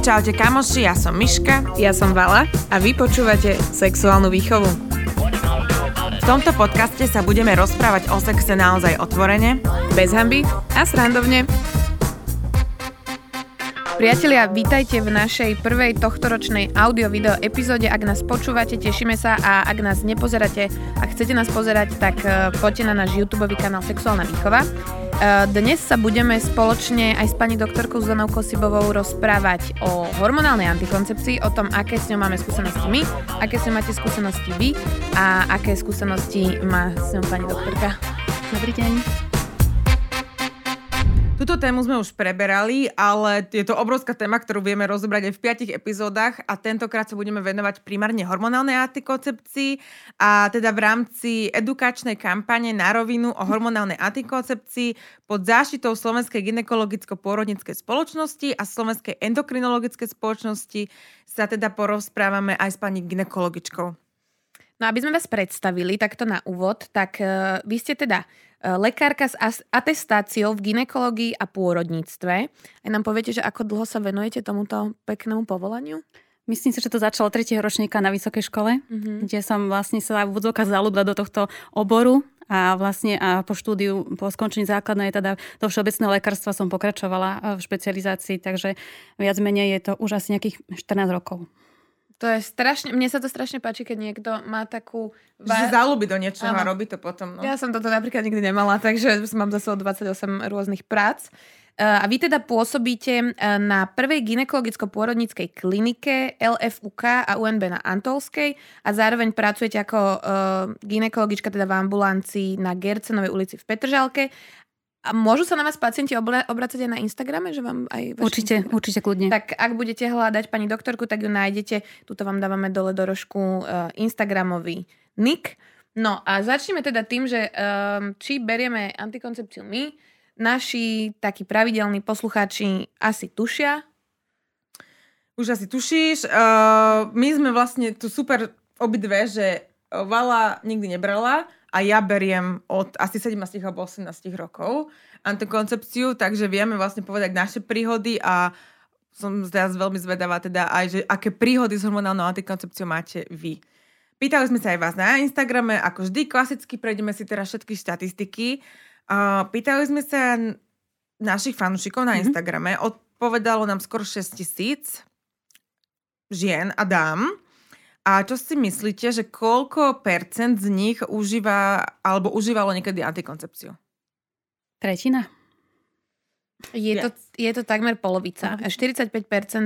Čaute kamoši, ja som Miška. Ja som Vala a vy počúvate Sexuálnu výchovu. V tomto podcaste sa budeme rozprávať o sexe naozaj otvorene, Bez hamby a srandovne. Priatelia, vítajte v našej prvej tohtoročnej audio-video epizóde. Ak nás počúvate, tešíme sa a ak nás nepozeráte a chcete nás pozerať, tak eh, poďte na náš YouTube kanál Sexuálna výchova. Eh, Dnes sa budeme spoločne aj s pani doktorkou Zuzanou Kosibovou rozprávať o hormonálnej antikoncepcii, o tom, aké s ňou máme skúsenosti my, aké s ňou máte skúsenosti vy a aké skúsenosti má s ňou pani doktorka. Dobrý deň. Túto tému sme už preberali, ale je to obrovská téma, ktorú vieme rozobrať aj v piatich epizódach a tentokrát sa budeme venovať primárne hormonálnej antikoncepcii a teda v rámci edukačnej kampane na rovinu o hormonálnej antikoncepcii pod záštitou Slovenskej gynekologicko-pôrodníckej spoločnosti a Slovenskej endokrinologickej spoločnosti sa teda porozprávame aj s pani ginekologičkou. No aby sme vás predstavili takto na úvod, tak uh, vy ste teda lekárka s atestáciou v ginekológii a pôrodníctve. Aj nám poviete, že ako dlho sa venujete tomuto peknému povolaniu? Myslím si, že to začalo 3. ročníka na vysokej škole, Mhm. kde som vlastne sa v úvodzovkách zalúbila do tohto oboru a vlastne a po štúdiu, po skončení základnej, teda do všeobecného lekárstva som pokračovala e, v špecializácii, takže viac menej je to už asi nejakých 14 rokov. To je strašne, mne sa to strašne páči, keď niekto má takú... Že zalúbi do niečoho a Áno. robí to potom. No. Ja som toto napríklad nikdy nemala, takže mám za sebou 28 rôznych prác. Eh, A vy teda pôsobíte eh, na prvej ginekologicko-pôrodníckej klinike LFUK a UNB na Antolskej a zároveň pracujete ako eh, ginekologička teda v ambulancii na Gercenovej ulici v Petržalke. A môžu sa na vás pacienti obla- obracať aj na Instagrame? Že vám aj Určite, Instagram- určite kľudne. tak ak budete hľadať pani doktorku, tak ju nájdete. Tuto vám dávame dole do rožku uh, Instagramový nick. No a začneme teda tým, že um, či berieme antikoncepciu my, naši takí pravidelní poslucháči asi tušia. Už asi tušíš. Uh, my sme vlastne tu super obidve, že Vala nikdy nebrala a ja beriem od asi 17 alebo 18 rokov antikoncepciu, takže vieme vlastne povedať naše príhody a som teraz veľmi zvedavá teda aj, že aké príhody s hormonálnou antikoncepciou máte vy. Pýtali sme sa aj vás na Instagrame, ako vždy klasicky prejdeme si teraz všetky štatistiky. Pýtali sme sa našich fanúšikov na Mhm. Instagrame, odpovedalo nám skoro 6 tisíc žien a dám. A čo si myslíte, že koľko percent z nich užíva alebo užívalo niekedy antikoncepciu? Tretina. Je to, je to takmer polovica. 45%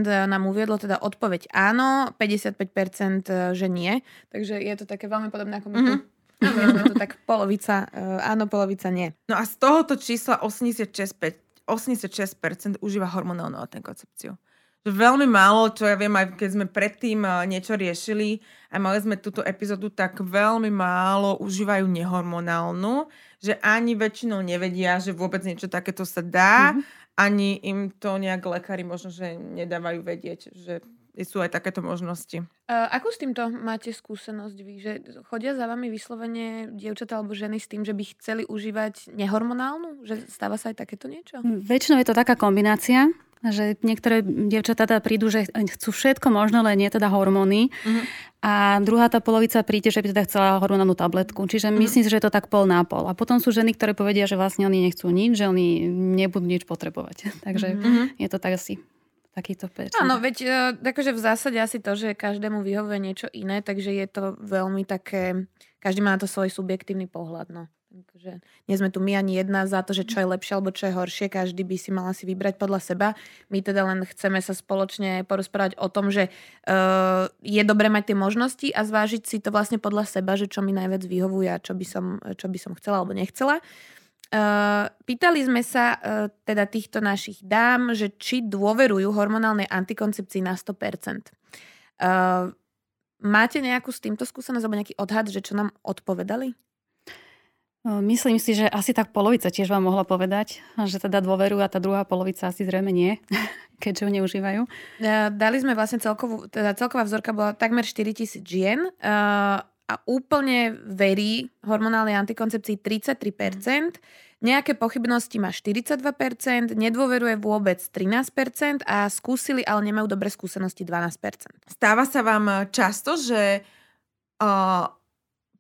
nám uviedlo teda odpoveď áno, 55% že nie. Takže je to také veľmi podobné ako my tu. Mhm. Je to tak polovica eh, áno, polovica nie. No a z tohoto čísla 86, pe- 86% užíva hormonálnu antikoncepciu. Že veľmi málo, čo ja viem, aj keď sme predtým eh, niečo riešili a mali sme túto epizódu, tak veľmi málo užívajú nehormonálnu, že ani väčšinou nevedia, že vôbec niečo takéto sa dá, Mhm. ani im to nejak lekári možno, že nedávajú vedieť, že sú aj takéto možnosti. Uh, akú s týmto máte skúsenosť vy? Že chodia za vami vyslovene dievčatá alebo ženy s tým, že by chceli užívať nehormonálnu? Že stáva sa aj takéto niečo? Väčšinou je to taká kombinácia, že niektoré dievčatá teda prídu, že chcú všetko možno, len nie teda hormóny. Mhm. A druhá tá polovica príde, že by teda chcela hormonálnu tabletku. Čiže Mhm. myslím si, že je to tak pol na pol. A potom sú ženy, ktoré povedia, že vlastne oni nechcú nič, že oni nebudú nič potrebovať. Takže Mhm. je to tak asi takýto percent. Áno, veď uh, akože v zásade asi to, že každému vyhovuje niečo iné, takže je to veľmi také, každý má na to svoj subjektívny pohľad. No. Takže nie sme tu my ani jedna za to, že čo je lepšie alebo čo je horšie, každý by si mal asi vybrať podľa seba. My teda len chceme sa spoločne porozprávať o tom, že uh, je dobré mať tie možnosti a zvážiť si to vlastne podľa seba, že čo mi najviac vyhovuje a čo by som, čo by som chcela alebo nechcela. Uh, pýtali sme sa uh, teda týchto našich dám, že či dôverujú hormonálnej antikoncepcii na 100%. Uh, máte nejakú s týmto skúsenosť alebo nejaký odhad, že čo nám odpovedali? Myslím si, že asi tak polovica tiež vám mohla povedať, že teda dôverujú a tá druhá polovica asi zrejme nie, keďže ho neužívajú. Dali sme vlastne celkovú, teda celková vzorka bola takmer 4 tisíc žien uh, a úplne verí hormonálnej antikoncepcii 33%, Nejaké pochybnosti má 42%, nedôveruje vôbec 13% a skúsili, ale nemajú dobré skúsenosti 12%. Stáva sa vám často, že uh,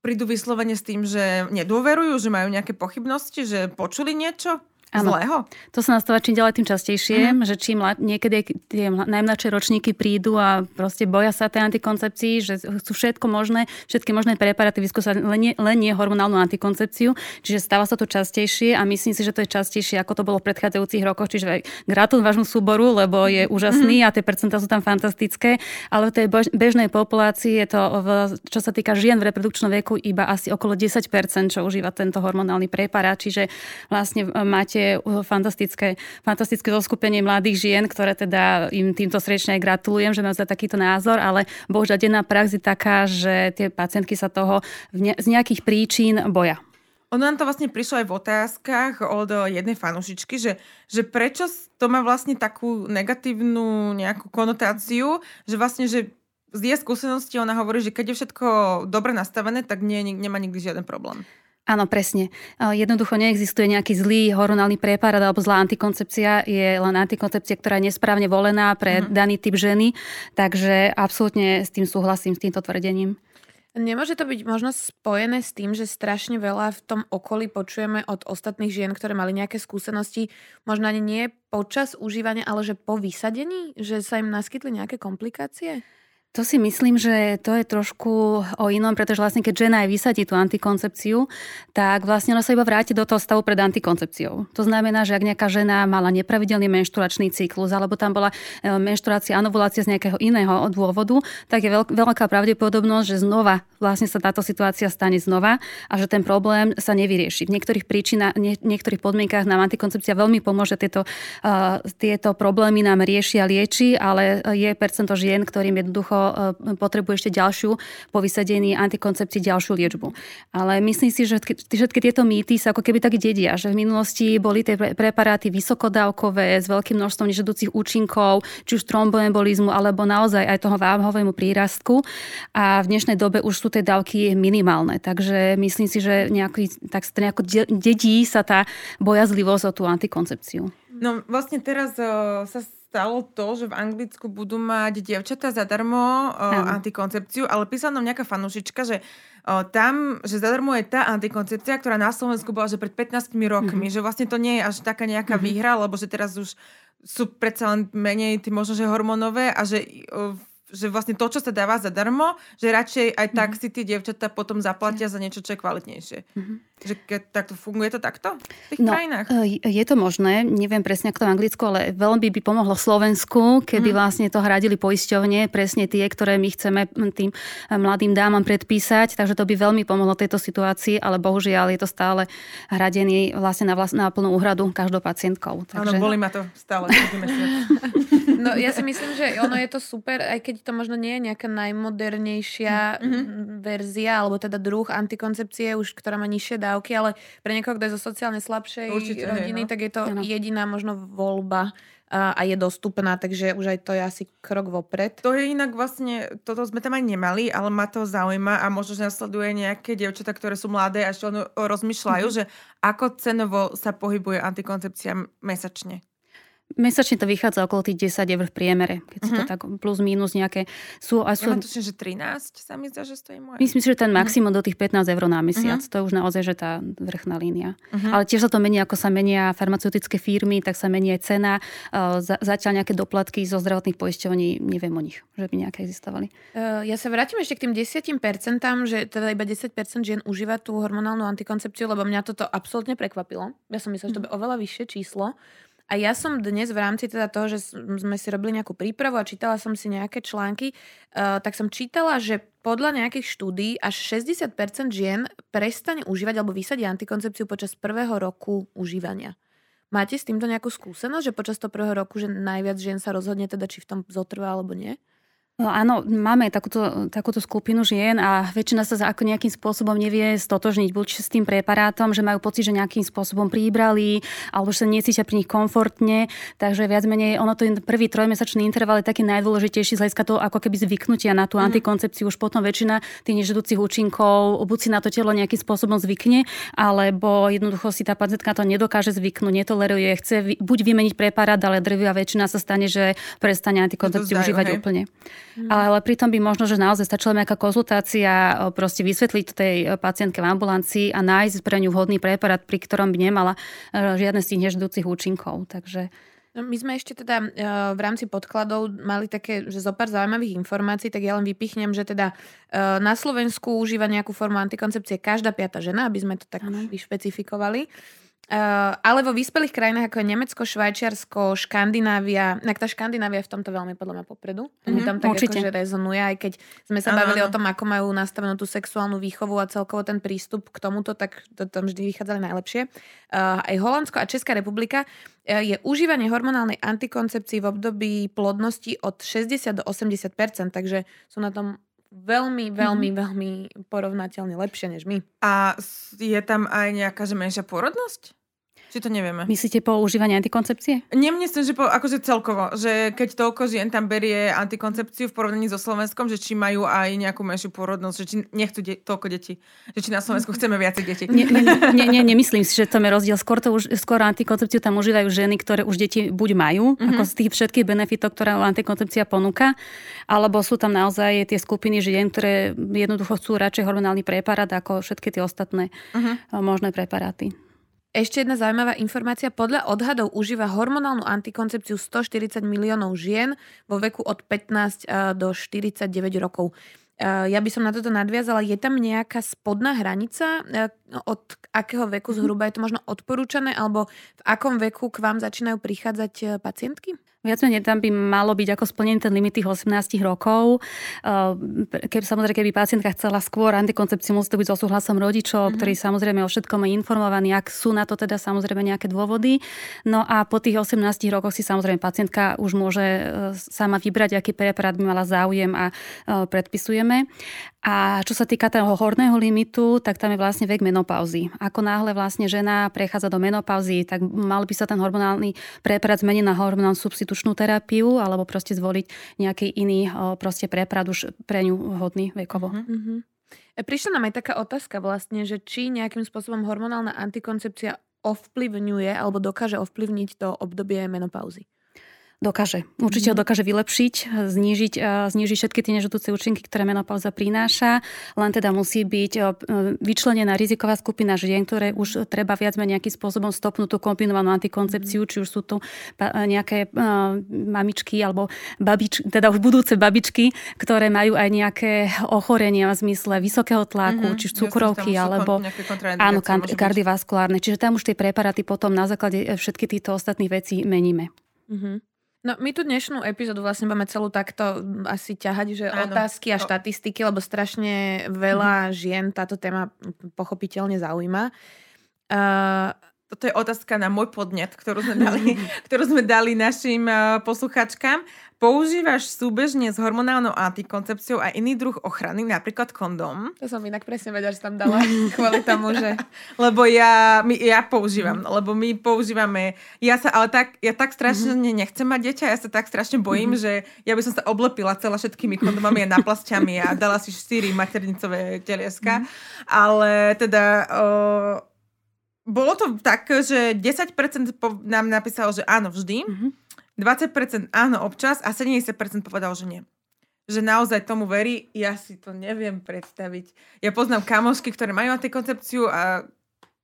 prídu vyslovene s tým, že nedôverujú, že majú nejaké pochybnosti, že počuli niečo? Ano. Zlého? To sa nastáva čím ďalej tým častejšie, mm-hmm. že čím niekedy tie najmladšie ročníky prídu a proste boja sa tej antikoncepcii, že chcú všetko možné, všetky možné preparáty vyskúšať, len nie, len nie hormonálnu antikoncepciu. Čiže stáva sa to častejšie a myslím si, že to je častejšie, ako to bolo v predchádzajúcich rokoch. Čiže gratulujem vášmu súboru, lebo je mhm. úžasný mm-hmm. a tie percentá sú tam fantastické. Ale v tej bežnej populácii je to, čo sa týka žien v reprodukčnom veku, iba asi okolo 10%, čo užíva tento hormonálny preparát. Čiže vlastne máte je uh, fantastické, fantastické zoskupenie mladých žien, ktoré teda im týmto srdečne gratulujem, že majú za takýto názor, ale bohužiaľ denná prax je taká, že tie pacientky sa toho z nejakých príčin boja. Ono nám to vlastne prišlo aj v otázkach od jednej fanušičky, že, že prečo to má vlastne takú negatívnu nejakú konotáciu, že vlastne, že z jej skúsenosti ona hovorí, že keď je všetko dobre nastavené, tak nie, nemá nikdy žiaden problém. Áno, presne. Jednoducho neexistuje nejaký zlý hormonálny preparát alebo zlá antikoncepcia. Je len antikoncepcia, ktorá je nesprávne volená pre mm. daný typ ženy. Takže absolútne s tým súhlasím, s týmto tvrdením. Nemôže to byť možno spojené s tým, že strašne veľa v tom okolí počujeme od ostatných žien, ktoré mali nejaké skúsenosti, možno ani nie počas užívania, ale že po vysadení, že sa im naskytli nejaké komplikácie? To si myslím, že to je trošku o inom, pretože vlastne keď žena aj vysadí tú antikoncepciu, tak vlastne ona sa iba vráti do toho stavu pred antikoncepciou. To znamená, že ak nejaká žena mala nepravidelný menšturačný cyklus, alebo tam bola e, menštruácia, anovulácia z nejakého iného dôvodu, tak je veľká pravdepodobnosť, že znova vlastne sa táto situácia stane znova a že ten problém sa nevyrieši. V niektorých príčinách, nie, niektorých podmienkach nám antikoncepcia veľmi pomôže tieto, uh, tieto problémy nám rieši a lieči, ale je percento žien, ktorým jednoducho potrebuje ešte ďalšiu po vysadení antikoncepcii ďalšiu liečbu. Ale myslím si, že všetky tieto mýty sa ako keby tak dedia, že v minulosti boli tie preparáty vysokodávkové s veľkým množstvom nežadúcich účinkov, či už tromboembolizmu, alebo naozaj aj toho váhovému prírastku. A v dnešnej dobe už sú tie dávky minimálne. Takže myslím si, že nejaký, tak nejako dedí sa tá bojazlivosť o tú antikoncepciu. No vlastne teraz uh, sa stalo to, že v Anglicku budú mať dievčatá zadarmo uh, antikoncepciu, ale písala nám nejaká fanúšička, že uh, tam, že zadarmo je tá antikoncepcia, ktorá na Slovensku bola že pred 15 rokmi, mm-hmm. že vlastne to nie je až taká nejaká mm-hmm. výhra, lebo že teraz už sú predsa len menej tí možno, že hormonové a že uh, že vlastne to, čo sa dáva zadarmo, že radšej aj tak mm-hmm. si tie dievčatá potom zaplatia za niečo, čo je kvalitnejšie. Mm-hmm. Že keď takto funguje to takto v tých no, krajinách? E, je to možné, neviem presne ako to v Anglicku, ale veľmi by pomohlo Slovensku, keby mm. vlastne to hradili poisťovne, presne tie, ktoré my chceme tým e, mladým dámam predpísať, takže to by veľmi pomohlo tejto situácii, ale bohužiaľ je to stále hradený vlastne na, vlast, na plnú úhradu každou pacientkou. Takže... Áno, boli ma to stále. no ja si myslím, že ono je to super, aj keď to možno nie je nejaká najmodernejšia mm-hmm. verzia, alebo teda druh antikoncepcie, už ktorá má nižšie dávky, ale pre niekoho, kto je zo sociálne slabšej Určite, rodiny, hej, no. tak je to ano. jediná možno voľba a, a je dostupná, takže už aj to je asi krok vopred. To je inak vlastne, toto sme tam aj nemali, ale ma to zaujíma a možno, že nasleduje nejaké dievčatá, ktoré sú mladé a ešte rozmýšľajú, mm-hmm. že ako cenovo sa pohybuje antikoncepcia mesačne. Mesačne to vychádza okolo tých 10 eur v priemere, keď uh-huh. si to mhm. tak plus minus nejaké sú. A sú... Ja mám tuším, že 13 sa mi zdá, že stojí moje. Myslím si, že ten maximum uh-huh. do tých 15 eur na mesiac, uh-huh. to je už naozaj, že tá vrchná línia. Uh-huh. Ale tiež sa to mení, ako sa menia farmaceutické firmy, tak sa mení aj cena. Zatiaľ nejaké doplatky zo zdravotných poisťovní, neviem o nich, že by nejaké existovali. Uh, ja sa vrátim ešte k tým 10%, že teda iba 10% žien užíva tú hormonálnu antikoncepciu, lebo mňa toto absolútne prekvapilo. Ja som myslela, že to bude oveľa vyššie číslo. A ja som dnes v rámci teda toho, že sme si robili nejakú prípravu a čítala som si nejaké články, uh, tak som čítala, že podľa nejakých štúdí až 60% žien prestane užívať alebo vysadí antikoncepciu počas prvého roku užívania. Máte s týmto nejakú skúsenosť, že počas toho prvého roku, že najviac žien sa rozhodne teda, či v tom zotrvá alebo nie? No áno, máme takúto, takúto skupinu žien a väčšina sa ako nejakým spôsobom nevie stotožniť buď s tým preparátom, že majú pocit, že nejakým spôsobom príbrali, alebo že sa necítia pri nich komfortne. Takže viac menej ono to prvý trojmesačný interval je taký najdôležitejší z hľadiska toho, ako keby zvyknutia na tú mm. antikoncepciu. Už potom väčšina tých nežedúcich účinkov buď si na to telo nejakým spôsobom zvykne, alebo jednoducho si tá pacientka to nedokáže zvyknúť, netoleruje, chce buď vymeniť preparát, ale drvivá väčšina sa stane, že prestane antikoncepciu užívať hej. úplne. Mm. Ale, pritom by možno, že naozaj stačila nejaká konzultácia, proste vysvetliť tej pacientke v ambulancii a nájsť pre ňu vhodný preparát, pri ktorom by nemala e, žiadne z tých neždúcich účinkov. Takže No, my sme ešte teda uh, v rámci podkladov mali také, že zo pár zaujímavých informácií, tak ja len vypichnem, že teda na Slovensku užíva nejakú formu antikoncepcie každá piata žena, aby sme to tak ano. vyšpecifikovali. Uh, ale vo vyspelých krajinách ako je Nemecko, Švajčiarsko, Škandinávia, tak tá Škandinávia je v tomto veľmi podľa mňa popredu. Mm-hmm, mi mhm, tam tak určite. akože rezonuje, aj keď sme sa ano, bavili ano. o tom, ako majú nastavenú tú sexuálnu výchovu a celkovo ten prístup k tomuto, tak to tam vždy vychádzali najlepšie. Uh, aj Holandsko a Česká republika uh, je užívanie hormonálnej antikoncepcii v období plodnosti od 60 do 80% takže sú na tom veľmi, veľmi, mm-hmm. veľmi porovnateľne lepšie než my. A je tam aj nejaká že menšia porodnosť? Či to nevieme? Myslíte po užívaní antikoncepcie? Nemyslím, že po, akože celkovo, že keď toľko žien tam berie antikoncepciu v porovnaní so Slovenskom, že či majú aj nejakú menšiu porodnosť, že či nechcú de- toľko detí, že či na Slovensku chceme viacej detí. Nie, nie, nie, nemyslím si, že to je rozdiel. Skôr, to už, skôr antikoncepciu tam užívajú ženy, ktoré už deti buď majú, mm-hmm. ako z tých všetkých benefitov, ktoré antikoncepcia ponúka, alebo sú tam naozaj tie skupiny žien, ktoré jednoducho chcú radšej hormonálny preparát ako všetky tie ostatné mm-hmm. možné preparáty. Ešte jedna zaujímavá informácia. Podľa odhadov užíva hormonálnu antikoncepciu 140 miliónov žien vo veku od 15 eh, do 49 rokov. Eh, ja by som na toto nadviazala. Je tam nejaká spodná hranica, eh, od akého veku mhm. zhruba je to možno odporúčané, alebo v akom veku k vám začínajú prichádzať pacientky? Viac menej tam by malo byť ako splnený ten limit tých 18 rokov. Eh, keby, samozrejme, keby pacientka chcela skôr antikoncepciu, musí to byť so súhlasom rodičov, mm-hmm. ktorí samozrejme o všetkom je informovaní, ak sú na to teda samozrejme nejaké dôvody. No a po tých 18 rokoch si samozrejme pacientka už môže eh, sama vybrať, aký preparát by mala záujem a eh, predpisujeme. A čo sa týka toho horného limitu, tak tam je vlastne vek menopauzy. Ako náhle vlastne žena prechádza do menopauzy, tak mal by sa ten hormonálny preparát zmeniť na hormonálnu substitučnú terapiu alebo proste zvoliť nejaký iný proste preparát už pre ňu hodný vekovo. Mm-hmm. Prišla nám aj taká otázka vlastne, že či nejakým spôsobom hormonálna antikoncepcia ovplyvňuje alebo dokáže ovplyvniť to obdobie menopauzy. Dokáže. Určite ho mhm. dokáže vylepšiť, znížiť, znížiť všetky tie nežudúce účinky, ktoré menopauza prináša. Len teda musí byť vyčlenená riziková skupina žien, ktoré už treba viac menej nejakým spôsobom stopnúť tú kombinovanú antikoncepciu, mhm. či už sú tu nejaké mamičky alebo babičky, teda už budúce babičky, ktoré majú aj nejaké ochorenia v zmysle vysokého tlaku, mm-hmm. či už cukrovky, alebo áno, kardiovaskulárne. Čiže tam už tie preparáty potom na základe e, všetky týchto ostatných vecí meníme. Mm-hmm. No my tu dnešnú epizódu vlastne máme celú takto asi ťahať, že Áno. otázky a štatistiky, lebo strašne veľa mm. žien táto téma pochopiteľne zaujíma. Uh, toto je otázka na môj podnet, ktorú sme dali, ktorú sme dali našim uh, posluchačkám. Používaš súbežne s hormonálnou antikoncepciou a iný druh ochrany, napríklad kondóm? To som inak presne vedela, že tam dala kvôli tomu, že... lebo ja, my, ja používam, mm. lebo my používame, ja sa ale tak, ja tak strašne mm-hmm. nechcem mať dieťa, ja sa tak strašne bojím, mm-hmm. že ja by som sa oblepila celá všetkými kondomami a naplasťami a dala si štyri maternicové telieska, mm-hmm. ale teda... Uh, bolo to tak, že 10% nám napísalo, že áno, vždy. Mm-hmm. 20% áno občas a 70% povedal, že nie. Že naozaj tomu verí, ja si to neviem predstaviť. Ja poznám kamošky, ktoré majú antikoncepciu a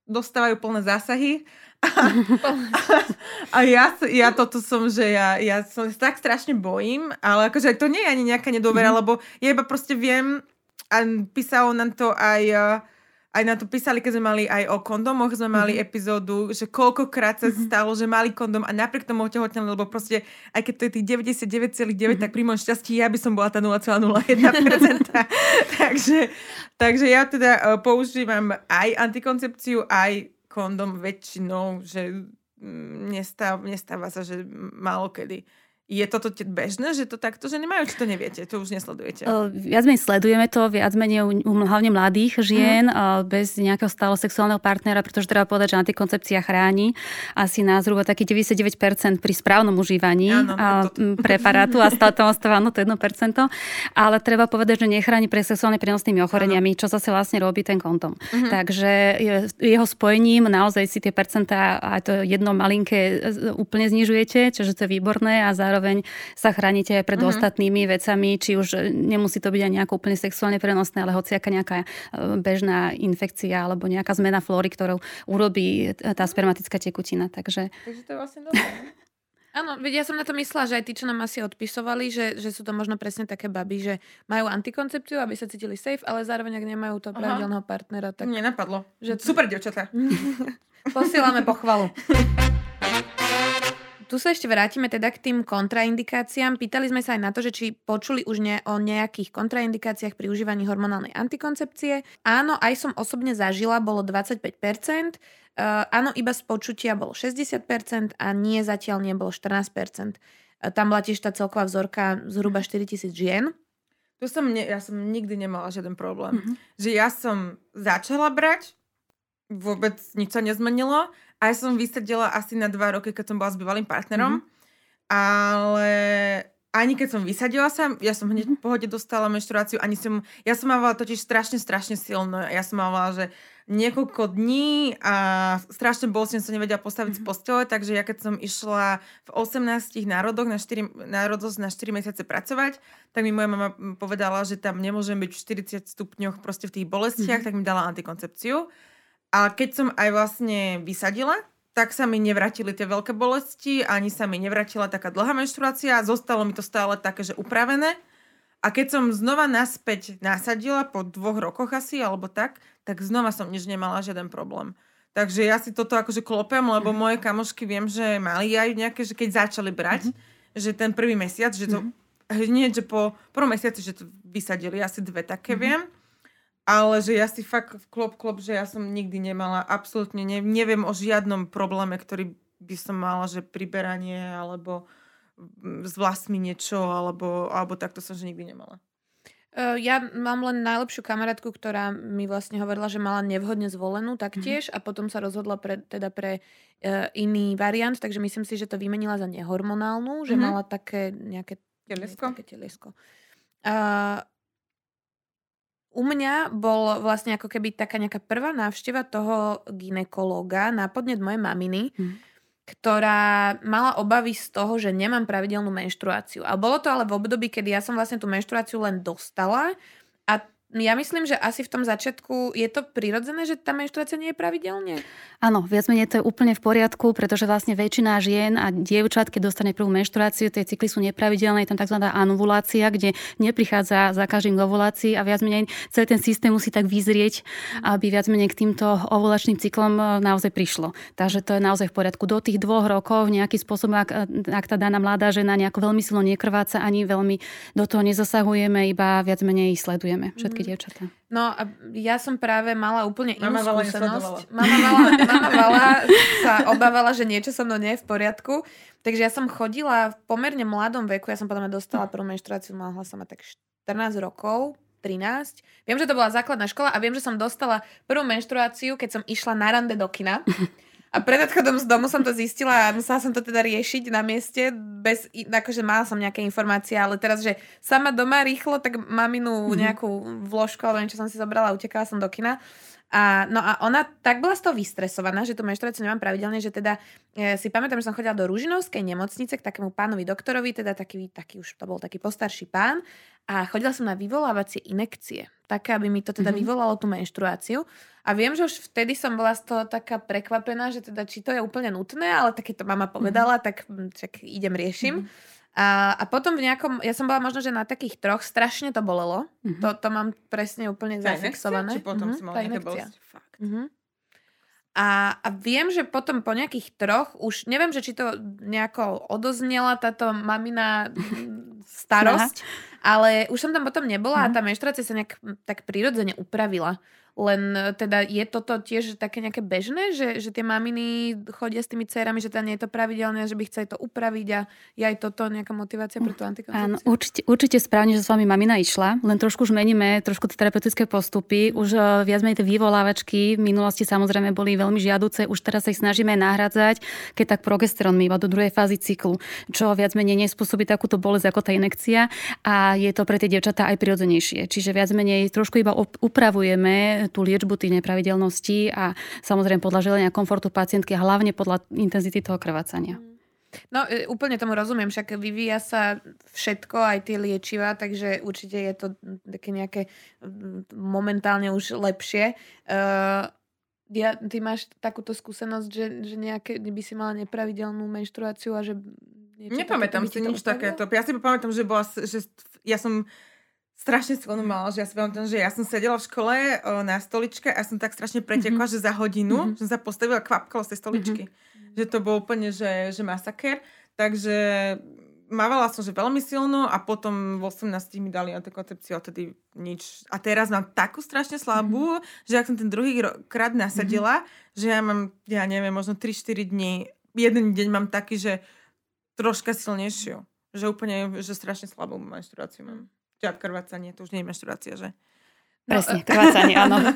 dostávajú plné zásahy. A, a ja, ja toto som, že ja, ja som tak strašne bojím, ale akože to nie je ani nejaká nedôvera, mm-hmm. lebo ja iba proste viem a písalo nám to aj uh, aj na to písali, keď sme mali aj o kondomoch, sme mali mm-hmm. epizódu, že koľkokrát sa mm-hmm. stalo, že mali kondom a napriek tomu otehotneli, lebo proste, aj keď to je tých 99,9, mm-hmm. tak pri môjom šťastí ja by som bola tá 0,01%. takže, takže ja teda uh, používam aj antikoncepciu, aj kondom väčšinou, že mm, nestáva, nestáva sa, že málo kedy Je toto bežné, že to takto, že nemajú, či to neviete, to už nesledujete? Uh, viac menej sledujeme to, viac menej u, u hlavne mladých žien uh, bez nejakého stále sexuálneho partnera, pretože treba povedať, že antikoncepcia chráni asi na zhruba taký 99% pri správnom užívaní Áno, uh, toto. preparátu a stále tam ostáva no, to 1%. Ale treba povedať, že nechráni pre sexuálne prenosnými ochoreniami, čo zase vlastne robí ten kontom. Mhm. Takže je- jeho spojením naozaj si tie percentá aj to jedno malinké úplne znižujete, čiže to je výborné a zároveň sa chránite aj pred Mhm. ostatnými vecami, či už e, nemusí to byť aj nejako úplne sexuálne prenosné, ale hociaká nejaká e, bežná infekcia alebo nejaká zmena flóry, ktorou urobí tá spermatická tekutina. Takže Takže to je vlastne dobré. Áno, veď ja som na to myslela, že aj tí, čo nám asi odpisovali, že, že sú to možno presne také baby, že majú antikoncepciu, aby sa cítili safe, ale zároveň, ak nemajú to pravidelného partnera, Tak tak mne napadlo. Že Super, devčatá. posielame pochvalu. Tu sa ešte vrátime teda k tým kontraindikáciám. Pýtali sme sa aj na to, že či počuli už ne, o nejakých kontraindikáciách pri užívaní hormonálnej antikoncepcie. Áno, aj som osobne zažila, bolo 25%. Uh, áno, iba z počutia bolo 60% a nie zatiaľ nebolo 14%. Uh, tam bola tiež tá celková vzorka zhruba 4000 žien. Tu som, ne, ja som nikdy nemala žiaden problém. Mhm. Že ja som začala brať, vôbec nič sa nezmenilo a ja som vysedela asi na dva roky, keď som bola s bývalým partnerom. Ale ani keď som vysadila sa, ja som hneď v pohode dostala menštruáciu, ani som, ja som mávala totiž strašne, strašne silno. Ja som mávala, že niekoľko dní a strašne bolestne som nevedela postaviť z postele, takže ja keď som išla v 18 národoch na 4, národosť na 4 mesiace pracovať, tak mi moja mama povedala, že tam nemôžem byť v 40 stupňoch proste v tých bolestiach, tak mi dala antikoncepciu. Ale keď som aj vlastne vysadila, tak sa mi nevrátili tie veľké bolesti, ani sa mi nevrátila taká dlhá menštruácia, zostalo mi to stále také, že upravené. A keď som znova naspäť nasadila po dvoch rokoch asi, alebo tak, tak znova som nič nemala, žiaden problém. Takže ja si toto akože klopem, lebo moje kamošky viem, že mali aj nejaké, že keď začali brať, že ten prvý mesiac, že to hneď, že po prvom mesiaci, že to vysadili, asi dve také viem. Ale že ja si fakt klop, klop, že ja som nikdy nemala, absolútne ne, neviem o žiadnom probléme, ktorý by som mala, že priberanie alebo mm, s vlastmi niečo, alebo, alebo takto som, že nikdy nemala. Ja mám len najlepšiu kamarátku, ktorá mi vlastne hovorila, že mala nevhodne zvolenú taktiež a potom sa rozhodla pre, teda pre uh, iný variant, takže myslím si, že to vymenila za nehormonálnu, že Mhm. mala také nejaké Telesko? Také telesko. Uh, u mňa bol vlastne ako keby taká nejaká prvá návšteva toho ginekológa na podnet mojej maminy, Mhm. ktorá mala obavy z toho, že nemám pravidelnú menštruáciu. A bolo to ale v období, kedy ja som vlastne tú menštruáciu len dostala ja myslím, že asi v tom začiatku je to prirodzené, že tá menštruácia nie je pravidelne. Áno, viac menej to je úplne v poriadku, pretože vlastne väčšina žien a dievčat, keď dostane prvú menštruáciu, tie cykly sú nepravidelné, je tam tzv. anuvulácia, kde neprichádza za každým k ovulácii a viac menej celý ten systém musí tak vyzrieť, aby viac menej k týmto ovulačným cyklom e, naozaj prišlo. Takže to je naozaj v poriadku. Do tých dvoch rokov nejakým spôsobom, ak, ak tá daná mladá žena nejako veľmi silno nekrváca, ani veľmi do toho nezasahujeme, iba viac menej sledujeme všetky dievčatá. No a ja som práve mala úplne inú Mama Vala skúsenosť. Mama Vala, mama Vala sa obávala, že niečo so mnou nie je v poriadku. Takže ja som chodila v pomerne mladom veku, ja som potom dostala prvú menštruáciu, mala som tak 14 rokov, 13. Viem, že to bola základná škola a viem, že som dostala prvú menštruáciu, keď som išla na rande do kina. A pred odchodom z domu som to zistila a musela som to teda riešiť na mieste, bez, akože mala som nejaké informácie, ale teraz, že sama doma rýchlo, tak maminu nejakú vložku alebo niečo som si zobrala a utekala som do kina. A, no a ona tak bola z toho vystresovaná, že tú menštruáciu nemám pravidelne, že teda e, si pamätám, že som chodila do Ružinovskej nemocnice k takému pánovi doktorovi, teda taký, taký už to bol taký postarší pán a chodila som na vyvolávacie inekcie, také, aby mi to teda Mhm. vyvolalo tú menštruáciu. A viem, že už vtedy som bola z toho taká prekvapená, že teda či to je úplne nutné, ale tak keď to mama povedala, tak hm, čak idem riešim. A, a potom v nejakom, ja som bola možno, že na takých troch, strašne to bolelo. Mhm. To, to mám presne úplne Tá inekcia? zafixované. Či potom Mhm, mala tá inekcia. Fakt. Mhm. A, a viem, že potom po nejakých troch, už neviem, že či to nejako odoznela táto mamina mm, starosť, ale už som tam potom nebola a tá menštruácia sa nejak mm, tak prirodzene upravila. Len e, teda je toto tiež také nejaké bežné, že, že tie maminy chodia s tými cerami, že teda nie je to pravidelné, že by chceli to upraviť a je aj toto nejaká motivácia pre tú antikoncepciu? Áno, určite, určite správne, že s vami mamina išla, len trošku už meníme trošku tie terapeutické postupy. Už uh, viac menej tie vyvolávačky v minulosti samozrejme boli veľmi žiaduce, už teraz sa ich snažíme nahradzať, keď tak progesterón iba do druhej fázy cyklu, čo viac menej nespôsobí takúto bolesť ako tá inekcia a je to pre tie devčatá aj prirodzenejšie. Čiže viac menej trošku iba upravujeme tú liečbu tých nepravidelností a samozrejme podľa želenia komfortu pacientky a hlavne podľa intenzity toho krvácania. No, e, úplne tomu rozumiem, však vyvíja sa všetko, aj tie liečiva, takže určite je to také nejaké momentálne už lepšie. Uh, ja, ty máš takúto skúsenosť, že, že nejaké, by si mala nepravidelnú menštruáciu a že... Nepamätám si nič takéto. Ja si pamätám, že, bola, že ja som strašne mala, že ja si pamätám, že ja som sedela v škole o, na stoličke a som tak strašne pretekla, mm-hmm. že za hodinu mm-hmm. som sa postavila kvapkalo z tej stoličky. Mm-hmm. Že to bol úplne, že, že masaker. Takže mávala som, že veľmi silno a potom v 18 mi dali antikoncepciu a tedy nič. A teraz mám takú strašne slabú, mm-hmm. že ak som ten druhý krát nasadila, mm-hmm. že ja mám, ja neviem, možno 3-4 dní, jeden deň mám taký, že troška silnejšiu. Že úplne, že strašne slabú menštruáciu mám žiad krvácanie, to už nie je menštruácia, že? Presne, no, krvácanie, áno.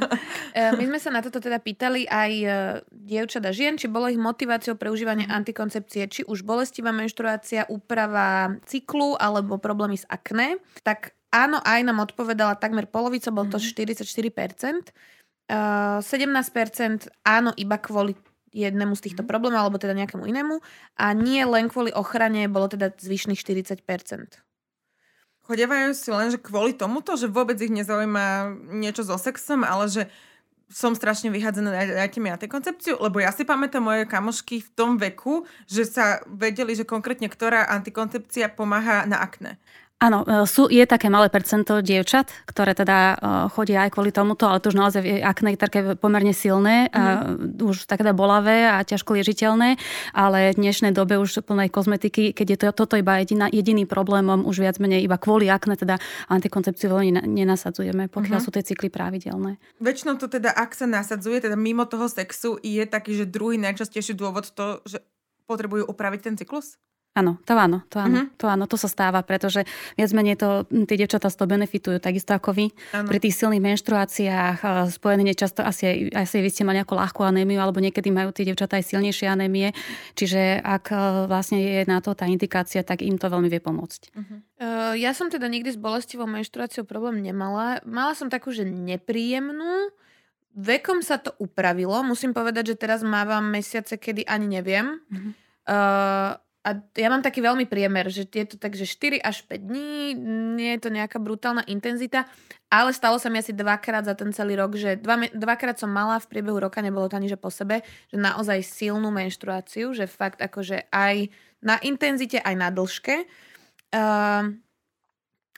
E, my sme sa na toto teda pýtali aj e, dievčat a žien, či bolo ich motiváciou pre užívanie mm. antikoncepcie, či už bolestivá menštruácia, úprava cyklu alebo problémy s akné. Tak áno, aj nám odpovedala takmer polovica, bol to 44%. Uh, 17% áno, iba kvôli jednému z týchto mhm. problémov, alebo teda nejakému inému. A nie len kvôli ochrane, bolo teda zvyšných 40% chodevajú si len, že kvôli tomuto, že vôbec ich nezaujíma niečo so sexom, ale že som strašne vyhádzaná, dajte mi na tej koncepciu, lebo ja si pamätám moje kamošky v tom veku, že sa vedeli, že konkrétne ktorá antikoncepcia pomáha na akné. Áno, e, sú, je také malé percento dievčat, ktoré teda uh, chodia aj kvôli tomuto, ale to už naozaj je akné také pomerne silné, mm-hmm. uh, už také teda bolavé a ťažko liežiteľné, ale v dnešnej dobe už plnej kozmetiky, keď je to, toto iba jediná, jediný problémom, už viac menej iba kvôli akné, teda antikoncepciu veľmi nenasadzujeme, pokiaľ mm-hmm. sú tie cykly pravidelné. Väčšinou to teda, ak sa nasadzuje, teda mimo toho sexu, je taký, že druhý najčastejší dôvod to, že potrebujú upraviť ten cyklus? Áno, to áno, to áno, uh-huh. to áno, to sa stáva, pretože viac menej to, tie devčatá z toho benefitujú, takisto ako vy. Ano. Pri tých silných menštruáciách spojené nečasto asi, asi vy ste mali nejakú ľahkú anémiu, alebo niekedy majú tie devčatá aj silnejšie anémie, čiže ak vlastne je na to tá indikácia, tak im to veľmi vie pomôcť. Uh-huh. Uh, ja som teda nikdy s bolestivou menštruáciou problém nemala. Mala som takú, že nepríjemnú, Vekom sa to upravilo. Musím povedať, že teraz mávam mesiace, kedy ani neviem. Uh-huh. Uh, a ja mám taký veľmi priemer, že je to tak, že 4 až 5 dní, nie je to nejaká brutálna intenzita, ale stalo sa mi asi dvakrát za ten celý rok, že dva, dvakrát som mala v priebehu roka, nebolo to ani že po sebe, že naozaj silnú menštruáciu, že fakt akože aj na intenzite, aj na dĺžke. Uh,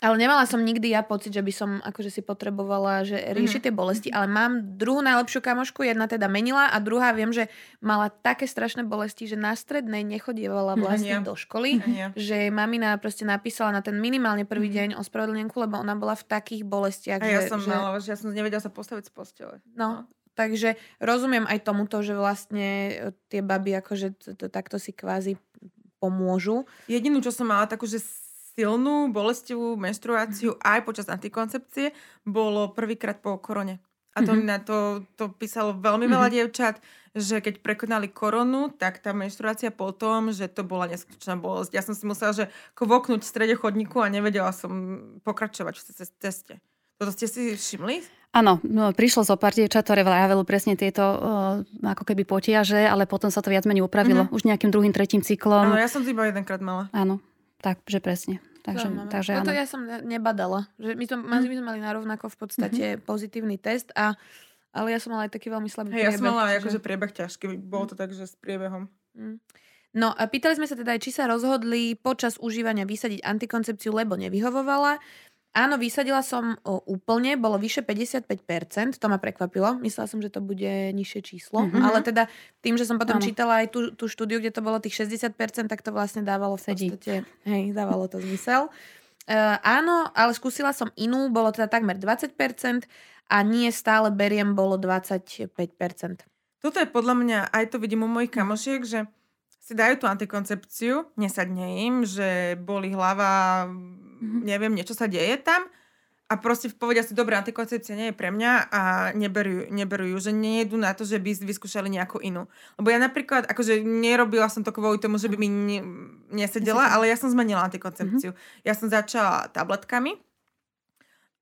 ale nemala som nikdy ja pocit, že by som akože si potrebovala že riešiť mm. tie bolesti, ale mám druhú najlepšiu kamošku, jedna teda menila a druhá viem, že mala také strašné bolesti, že na strednej nechodievala vlastne do školy, Ania. že mamina proste napísala na ten minimálne prvý mm. deň ospravedlnenku, lebo ona bola v takých bolestiach. A ja že, som že... mala, že ja som nevedela sa postaviť z postele. No, no. Takže rozumiem aj tomuto, že vlastne e, tie baby akože to, to, takto si kvázi pomôžu. Jedinú, čo som mala takú, že silnú bolestivú menštruáciu mm-hmm. aj počas antikoncepcie bolo prvýkrát po korone. A to mm-hmm. na to, to písalo veľmi veľa mm-hmm. dievčat, že keď prekonali koronu, tak tá menštruácia potom, že to bola neskutočná bolesť. Ja som si musela, že kvoknúť v strede chodníku a nevedela som pokračovať v ceste. Toto ste si všimli? Áno, no, prišlo zo pár dievčat, ktoré vravelo presne tieto uh, ako keby potiaže, ale potom sa to viac menej upravilo mm-hmm. už nejakým druhým, tretím cyklom. Áno, ja som to iba jedenkrát mala. Áno. Takže presne. Takže, takže no, to ja som nebadala. Že my, sme, hm. my sme mali narovnako v podstate mm-hmm. pozitívny test, a, ale ja som mala aj taký veľmi slabý hey, priebeh. Ja som mala že... akože priebeh ťažký. Bolo to tak, že s priebehom. Mm. No a pýtali sme sa teda aj, či sa rozhodli počas užívania vysadiť antikoncepciu, lebo nevyhovovala. Áno, vysadila som úplne, bolo vyše 55%, to ma prekvapilo. Myslela som, že to bude nižšie číslo, mm-hmm. ale teda tým, že som potom áno. čítala aj tú, tú štúdiu, kde to bolo tých 60%, tak to vlastne dávalo v podstate, hej, dávalo to zmysel. Uh, áno, ale skúsila som inú, bolo teda takmer 20% a nie stále beriem bolo 25%. Toto je podľa mňa, aj to vidím u mojich kamošiek, že si dajú tú antikoncepciu, nesadne im, že boli hlava, mm-hmm. neviem, niečo sa deje tam a proste povedia si, dobrá, antikoncepcia nie je pre mňa a neberú, neberú ju, že nejdu na to, že by vyskúšali nejakú inú. Lebo ja napríklad, akože nerobila som to kvôli tomu, že by mi ne, nesedela, ale ja som zmenila antikoncepciu. Mm-hmm. Ja som začala tabletkami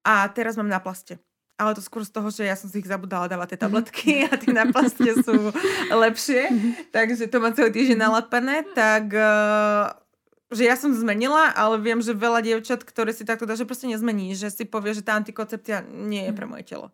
a teraz mám na plaste ale to skôr z toho, že ja som si ich zabudala dávať tie mhm. tabletky a tie na plaste sú lepšie, mhm. takže to má celý týždeň mhm. nalapené, tak uh, že ja som zmenila, ale viem, že veľa dievčat, ktoré si takto dá, že proste nezmení, že si povie, že tá antikoncepcia nie je pre moje telo.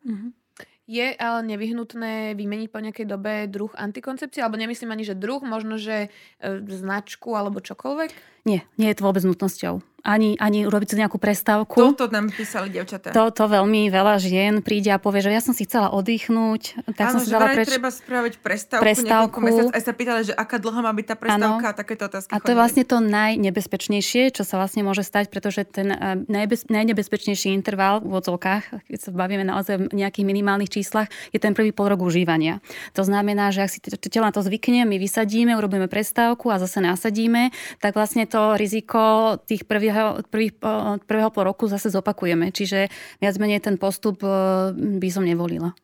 Je ale nevyhnutné vymeniť po nejakej dobe druh antikoncepcie? Alebo nemyslím ani, že druh, možno, že e, značku alebo čokoľvek? Nie, nie je to vôbec nutnosťou ani, ani urobiť si nejakú prestávku. Toto nám písali devčatá. To, to veľmi veľa žien príde a povie, že ja som si chcela oddychnúť. Tak Áno, som si dala preč... treba spraviť prestávku, prestávku. mesiac. Aj sa pýtali, že aká dlho má byť tá prestávka ano. a takéto otázky. A to je vlastne to najnebezpečnejšie, čo sa vlastne môže stať, pretože ten eh, najbez, najnebezpečnejší interval v odzovkách, keď sa bavíme naozaj v nejakých minimálnych číslach, je ten prvý pol rok užívania. To znamená, že ak si telo na to zvykne, my vysadíme, urobíme prestávku a zase nasadíme, tak vlastne to riziko tých prvých prvého, prvých, od prvého pol roku zase zopakujeme. Čiže viac menej ten postup e, by som nevolila.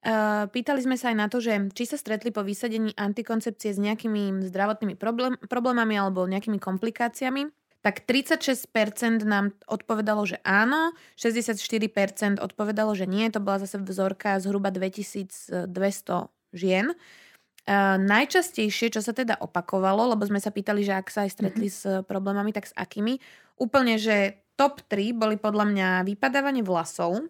E, pýtali sme sa aj na to, že či sa stretli po vysadení antikoncepcie s nejakými zdravotnými problém, problémami alebo nejakými komplikáciami. Tak 36% nám odpovedalo, že áno, 64% odpovedalo, že nie. To bola zase vzorka zhruba 2200 žien. Uh, najčastejšie, čo sa teda opakovalo, lebo sme sa pýtali, že ak sa aj stretli mm-hmm. s problémami, tak s akými, úplne, že top 3 boli podľa mňa vypadávanie vlasov,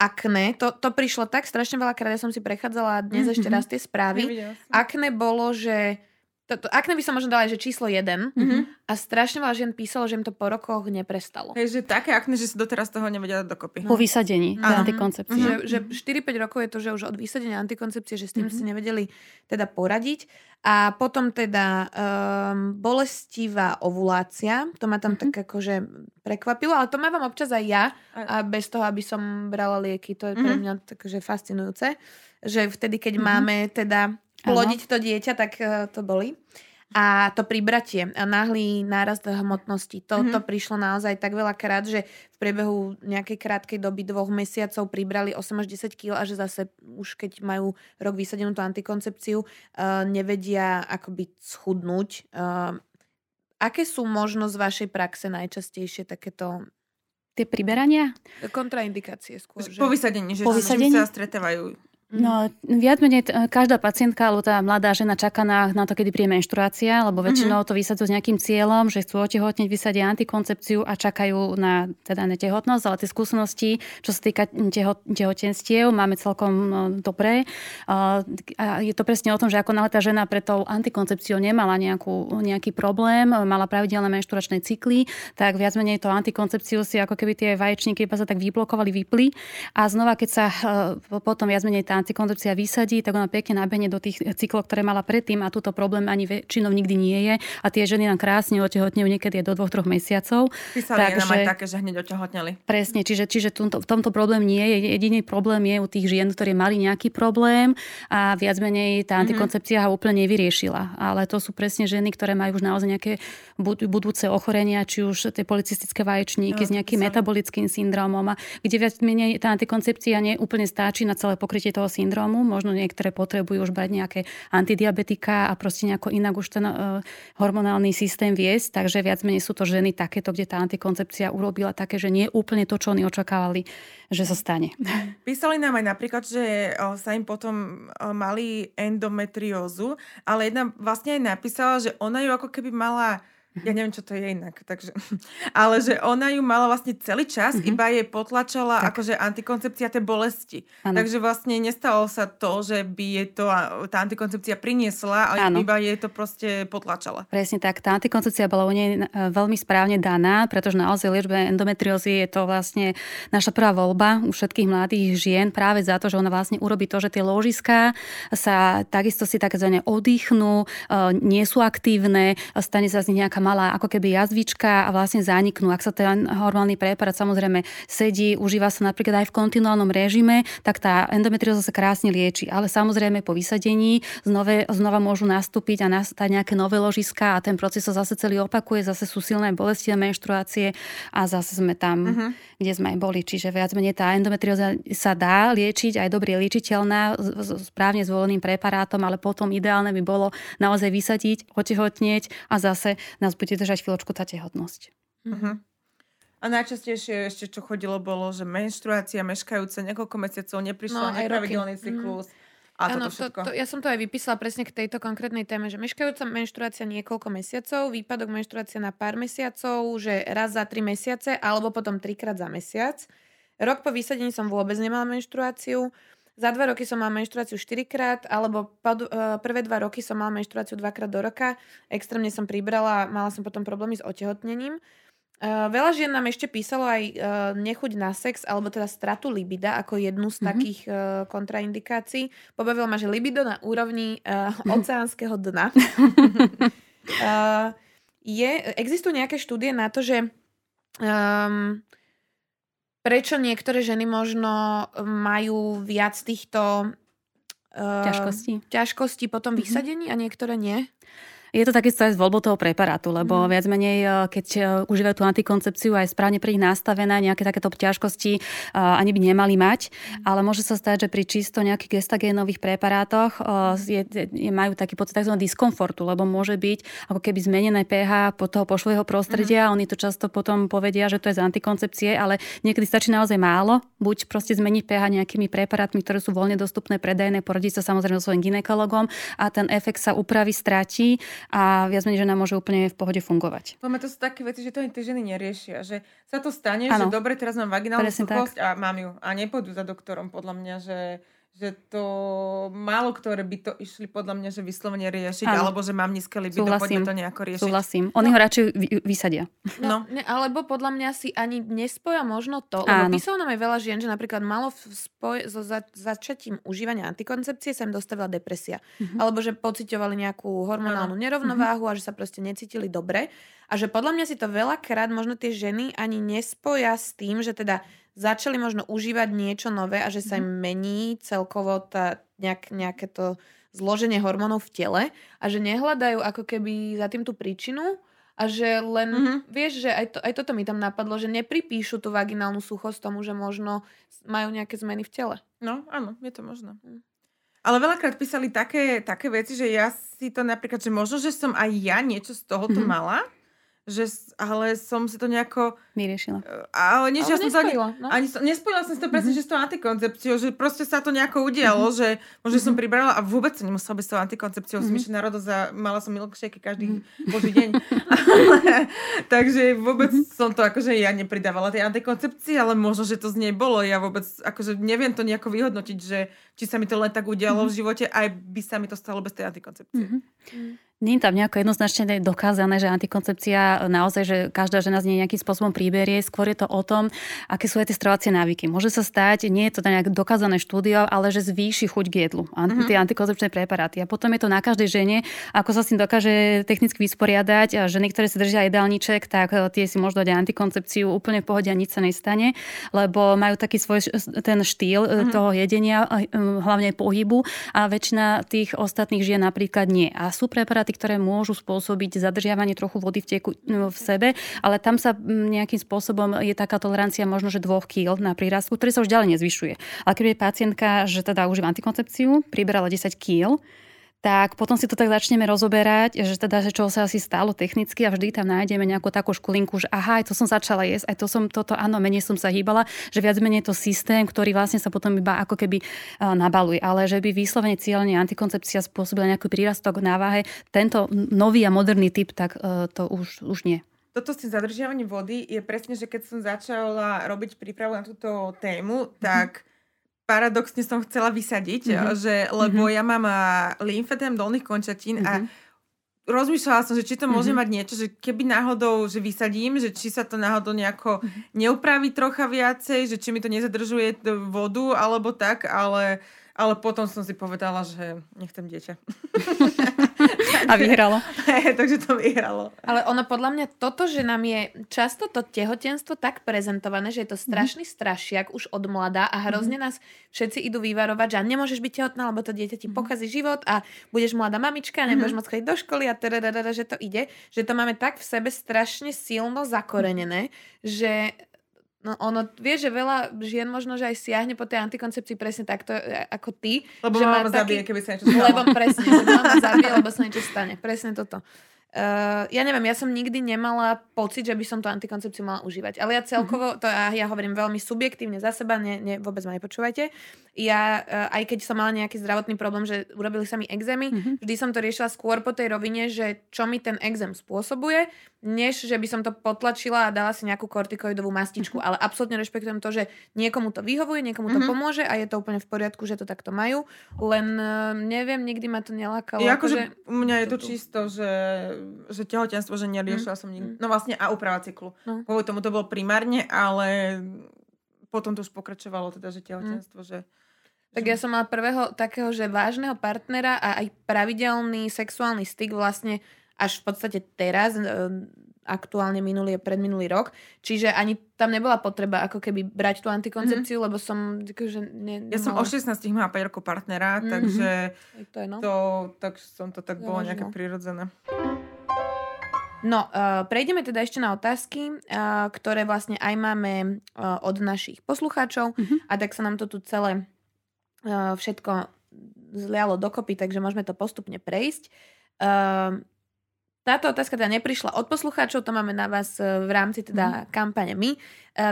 akné, to, to prišlo tak strašne veľa krát, ja som si prechádzala dnes mm-hmm. ešte raz tie správy. Akné bolo, že to, to, akné by som možno dala, že číslo 1 mm-hmm. a strašne veľa žien písalo, že im to po rokoch neprestalo. Hej, že také akné, že sa doteraz toho nevedia dať dokopy. Po vysadení no. antikoncepcie. Mm-hmm. Že, že 4-5 rokov je to, že už od vysadenia antikoncepcie, že s tým mm-hmm. si nevedeli teda poradiť. A potom teda um, bolestivá ovulácia, to ma tam mm-hmm. tak akože prekvapilo, ale to mávam občas aj ja a bez toho, aby som brala lieky, to je mm-hmm. pre mhm. mňa takže fascinujúce, že vtedy, keď mm-hmm. máme teda plodiť to dieťa, tak uh, to boli. A to pribratie, a náhlý nárast hmotnosti, to, mm-hmm. to prišlo naozaj tak veľa krát, že v priebehu nejakej krátkej doby, dvoch mesiacov pribrali 8 až 10 kg a že zase už keď majú rok vysadenú tú antikoncepciu, uh, nevedia akoby schudnúť. Uh, aké sú možno z vašej praxe najčastejšie takéto Tie priberania? Kontraindikácie skôr. Že... Po vysadení, že po vysadení? sa stretávajú No, viac menej každá pacientka alebo tá mladá žena čaká na, na to, kedy príde menštruácia, lebo väčšinou mm-hmm. to vysadzujú s nejakým cieľom, že chcú otehotneť, vysadia antikoncepciu a čakajú na, teda na tehotnosť, ale tie skúsenosti, čo sa týka teho, tehotenstiev, máme celkom no, dobré. A je to presne o tom, že ako náhle tá žena pre tou antikoncepciou nemala nejakú, nejaký problém, mala pravidelné menšturačné cykly, tak viac menej to antikoncepciu si ako keby tie vaječníky iba sa tak vyblokovali, vypli a znova, keď sa e, potom viac menej tá antikoncepcia vysadí, tak ona pekne nabehne do tých cyklov, ktoré mala predtým a túto problém ani väčšinou nikdy nie je. A tie ženy nám krásne otehotnejú niekedy do dvoch, troch mesiacov. Písali Takže, nám aj také, že hneď otehotneli. Presne, čiže, čiže tomto, v tomto problém nie je. Jediný problém je u tých žien, ktorí mali nejaký problém a viac menej tá mhm. antikoncepcia mm-hmm. ho úplne nevyriešila. Ale to sú presne ženy, ktoré majú už naozaj nejaké budúce ochorenia, či už tie policistické vaječníky no, s nejakým metabolickým syndromom, a kde viac menej tá antikoncepcia neúplne stačí na celé pokrytie toho syndromu. Možno niektoré potrebujú už brať nejaké antidiabetika a proste nejako inak už ten uh, hormonálny systém viesť. Takže viac menej sú to ženy takéto, kde tá antikoncepcia urobila také, že nie úplne to, čo oni očakávali, že sa stane. Písali nám aj napríklad, že sa im potom mali endometriózu, ale jedna vlastne aj napísala, že ona ju ako keby mala ja neviem, čo to je inak, takže... Ale že ona ju mala vlastne celý čas, mm-hmm. iba jej potlačala tak. akože antikoncepcia tej bolesti. Ano. Takže vlastne nestalo sa to, že by je to tá antikoncepcia priniesla, ale ano. iba jej to proste potlačala. Presne tak. Tá antikoncepcia bola u nej e, veľmi správne daná, pretože naozaj liečbe endometriózy je to vlastne naša prvá voľba u všetkých mladých žien práve za to, že ona vlastne urobí to, že tie ložiská sa takisto si takzvané oddychnú, e, nie sú aktívne, stane sa z nich nejaká taká malá ako keby jazvička a vlastne zaniknú. Ak sa ten hormálny preparát samozrejme sedí, užíva sa napríklad aj v kontinuálnom režime, tak tá endometrióza sa krásne lieči. Ale samozrejme po vysadení znova, znova môžu nastúpiť a nastať nejaké nové ložiska a ten proces sa zase celý opakuje, zase sú silné bolesti a menštruácie a zase sme tam, uh-huh. kde sme aj boli. Čiže viac menej tá endometrióza sa dá liečiť, aj dobre liečiteľná, správne zvoleným preparátom, ale potom ideálne by bolo naozaj vysadiť, otehotnieť a zase nás bude držať chvíľočku tá tehotnosť. Uh-huh. A najčastejšie ešte, čo chodilo, bolo, že menštruácia meškajúce niekoľko mesiacov, neprišla no, nepravidelný mhm. cyklus. Mm. A Áno, to, to, ja som to aj vypísala presne k tejto konkrétnej téme, že meškajúca menštruácia niekoľko mesiacov, výpadok menštruácie na pár mesiacov, že raz za tri mesiace, alebo potom trikrát za mesiac. Rok po vysadení som vôbec nemala menštruáciu. Za dva roky som mala menštruáciu štyrikrát, alebo uh, prvé dva roky som mala menštruáciu dvakrát do roka. Extrémne som pribrala, mala som potom problémy s otehotnením. Uh, veľa žien nám ešte písalo aj uh, nechuť na sex, alebo teda stratu libida ako jednu z mm-hmm. takých uh, kontraindikácií. Pobavilo ma, že libido na úrovni uh, oceánskeho dna. uh, je, existujú nejaké štúdie na to, že um, prečo niektoré ženy možno majú viac týchto uh, ťažkostí. ťažkostí potom mm-hmm. vysadení a niektoré nie? Je to takisto aj s voľbou toho preparátu, lebo mm. viac menej, e, keď e, užívajú tú antikoncepciu aj správne pre nich nastavené, nejaké takéto ťažkosti e, ani by nemali mať, mm. ale môže sa stať, že pri čisto nejakých gestagénových preparátoch je, je, majú taký pocit tzv. diskomfortu, lebo môže byť ako keby zmenené pH po toho pošlého prostredia. Mm. Oni to často potom povedia, že to je z antikoncepcie, ale niekedy stačí naozaj málo. Buď proste zmeniť pH nejakými preparátmi, ktoré sú voľne dostupné, predajné, poradiť sa samozrejme so svojím ginekologom a ten efekt sa upraví, stratí a viac menej žena môže úplne v pohode fungovať. Máme to sú také veci, že to tie ženy neriešia. Že sa to stane, ano. že dobre, teraz mám vaginálnu suchosť a mám ju. A nepôjdu za doktorom, podľa mňa, že že to málo ktoré by to išli podľa mňa, že vyslovene riešiť, ano. alebo že mám nízke libido, Súhlasím. poďme to nejako riešiť. Súhlasím. Oni no. ho radšej vysadia. No, no. Ne, alebo podľa mňa si ani nespoja možno to, lebo písalo nám aj veľa žien, že napríklad malo spoj so za, začatím užívania antikoncepcie sa im dostavila depresia. Uh-huh. Alebo že pocitovali nejakú hormonálnu ano. nerovnováhu uh-huh. a že sa proste necítili dobre. A že podľa mňa si to veľakrát možno tie ženy ani nespoja s tým, že teda začali možno užívať niečo nové a že sa im mhm. mení celkovo tá, nejak, nejaké to zloženie hormónov v tele a že nehľadajú ako keby za tým tú príčinu a že len, mm-hmm. vieš, že aj, to, aj toto mi tam napadlo, že nepripíšu tú vaginálnu suchosť tomu, že možno majú nejaké zmeny v tele. No, áno, je to možné. Mm. Ale veľakrát písali také, také veci, že ja si to napríklad, že možno, že som aj ja niečo z tohoto mm-hmm. mala, že, ale som si to nejako... Vyriešila. Ale nie, že ja som to ani, no? ani nespojila som si to presne, mm-hmm. že s tou antikoncepciou, že proste sa to nejako udialo, mm-hmm. že možno mm-hmm. som pribrala a vôbec som nemusela byť s tou antikoncepciou, mm-hmm. som išla na rodo za, mala som milkshake každý mm-hmm. boží deň. takže vôbec mm-hmm. som to akože ja nepridávala tej antikoncepcii, ale možno, že to z nej bolo. Ja vôbec akože neviem to nejako vyhodnotiť, že či sa mi to len tak udialo mm-hmm. v živote, aj by sa mi to stalo bez tej antikoncepcie. Mm-hmm. Nie je tam nejako jednoznačne dokázané, že antikoncepcia naozaj, že každá žena z nej nejakým spôsobom príberie. Skôr je to o tom, aké sú aj tie stravovacie návyky. Môže sa stať, nie je to nejak dokázané štúdio, ale že zvýši chuť k jedlu. Mm-hmm. Tie antikoncepčné preparáty. A potom je to na každej žene, ako sa s tým dokáže technicky vysporiadať. A ženy, ktoré sa držia jedálniček, tak e, tie si môžu dať antikoncepciu úplne v pohode a nič sa nestane, lebo majú taký svoj ten štýl mm-hmm. toho jedenia, e, hlavne pohybu a väčšina tých ostatných žien napríklad nie. A sú preparáty ktoré môžu spôsobiť zadržiavanie trochu vody v, tieku, v sebe, ale tam sa nejakým spôsobom je taká tolerancia možno, že dvoch kýl na prírastku, ktorý sa už ďalej nezvyšuje. Ale keď je pacientka, že teda užíva antikoncepciu, priberala 10 kýl, tak potom si to tak začneme rozoberať, že teda, že čo sa asi stalo technicky a vždy tam nájdeme nejakú takú škulinku, že aha, aj to som začala jesť, aj to som toto, áno, menej som sa hýbala, že viac menej to systém, ktorý vlastne sa potom iba ako keby uh, nabaluje. Ale že by výslovene cieľne antikoncepcia spôsobila nejaký prírastok na váhe, tento nový a moderný typ, tak uh, to už, už nie. Toto s tým zadržiavaním vody je presne, že keď som začala robiť prípravu na túto tému, tak paradoxne som chcela vysadiť, mm-hmm. že, lebo mm-hmm. ja mám lymfedem dolných končatín mm-hmm. a mhm. rozmýšľala som, že či to môže mm-hmm. mať niečo, že keby náhodou, že vysadím, že či sa to náhodou nejako neupraví trocha viacej, že či mi to nezadržuje vodu alebo tak, ale, ale potom som si povedala, že nechcem dieťa. A vyhralo. takže to vyhralo. Ale ono podľa mňa toto, že nám je často to tehotenstvo tak prezentované, že je to strašný mm. strašiak už od mladá a hrozne mm. nás všetci idú vyvarovať, že nemôžeš byť tehotná, lebo to dieťa ti mm. pokazí život a budeš mladá mamička, nebudeš mm. môcť chodiť do školy a teda, že to ide, že to máme tak v sebe strašne silno zakorenené, že No ono, vie, že veľa žien možno, že aj siahne po tej antikoncepcii presne takto e, ako ty. Lebo že mama taký... zabije, keby sa niečo stalo. Lebo presne, mama zabije, lebo sa niečo stane. Presne toto. Uh, ja neviem, ja som nikdy nemala pocit, že by som tú antikoncepciu mala užívať. Ale ja celkovo, mm-hmm. to ja, ja hovorím veľmi subjektívne za seba, ne, ne, vôbec ma nepočúvajte. Ja, uh, aj keď som mala nejaký zdravotný problém, že urobili sa mi exémy, mm-hmm. vždy som to riešila skôr po tej rovine, že čo mi ten exém spôsobuje, než že by som to potlačila a dala si nejakú kortikoidovú mastičku. Mm-hmm. Ale absolútne rešpektujem to, že niekomu to vyhovuje, niekomu to mm-hmm. pomôže a je to úplne v poriadku, že to takto majú. Len uh, neviem, nikdy ma to nelákalo. Ja akože, u mňa je to čisto, že, že tehotenstvo, že neriešila mm-hmm. som nikdy. No vlastne a úprava cyklu. No. Kvôli tomu to bolo primárne, ale potom to už pokračovalo teda, že tehotenstvo, mm. že tak ja som mala prvého takého, že vážneho partnera a aj pravidelný sexuálny styk vlastne až v podstate teraz, e, aktuálne minulý a predminulý rok. Čiže ani tam nebola potreba ako keby brať tú antikoncepciu, mm-hmm. lebo som... Akože ne, nemala... Ja som o 16 mala 5 rokov partnera, mm-hmm. takže to, je, no. to, tak som to tak bolo nejaké prirodzené. No, uh, prejdeme teda ešte na otázky, uh, ktoré vlastne aj máme uh, od našich poslucháčov mm-hmm. a tak sa nám to tu celé uh, všetko zlialo dokopy, takže môžeme to postupne prejsť. Uh, táto otázka teda neprišla od poslucháčov, to máme na vás e, v rámci teda mm. kampane my. E,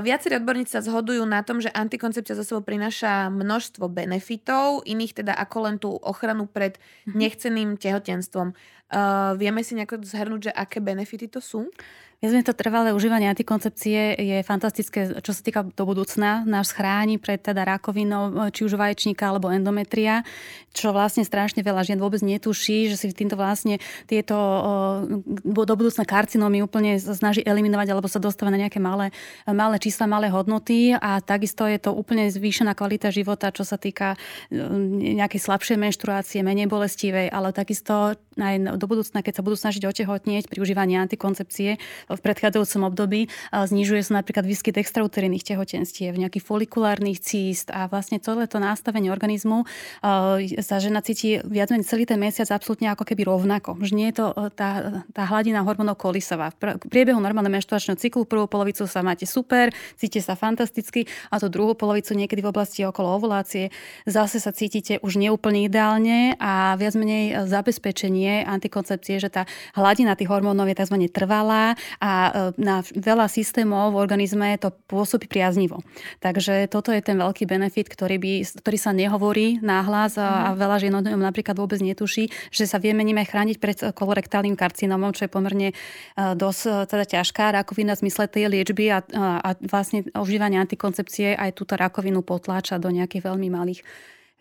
viacerí odborníci sa zhodujú na tom, že antikoncepcia za sebou prináša množstvo benefitov, iných teda ako len tú ochranu pred mm. nechceným tehotenstvom. Uh, vieme si nejako zhrnúť, že aké benefity to sú? Myslím, to trvalé užívanie antikoncepcie je fantastické, čo sa týka do budúcna. Náš schráni pred teda rakovinou, či už vaječníka alebo endometria, čo vlastne strašne veľa žien vôbec netuší, že si týmto vlastne tieto do budúcna karcinómy úplne snaží eliminovať alebo sa dostáva na nejaké malé, malé čísla, malé hodnoty a takisto je to úplne zvýšená kvalita života, čo sa týka nejakej slabšej menštruácie, menej bolestivej, ale takisto aj do budúcna, keď sa budú snažiť otehotnieť pri užívaní antikoncepcie, v predchádzajúcom období znižuje sa napríklad výskyt extrauterijných tehotenstiev, nejakých folikulárnych císt a vlastne celé to nastavenie organizmu sa žena cíti viac menej celý ten mesiac absolútne ako keby rovnako. Že nie je to e, tá, tá hladina hormónov kolisová. V priebehu normálneho menštruačného cyklu prvú polovicu sa máte super, cítite sa fantasticky a to druhú polovicu niekedy v oblasti okolo ovulácie zase sa cítite už neúplne ideálne a viac menej zabezpečenie antikoncepcie, že tá hladina tých hormónov je tzv. trvalá a e, na veľa systémov v organizme to pôsobí priaznivo. Takže toto je ten veľký benefit, ktorý, by, ktorý sa nehovorí náhlas a, a mhm. veľa žien napríklad vôbec netuší, že sa vieme nimi chrániť pred kolorektálnym karcinomom, čo je pomerne e, dosť e, teda ťažká rakovina v zmysle tej liečby a, a vlastne užívanie antikoncepcie aj túto rakovinu potláča do nejakých veľmi malých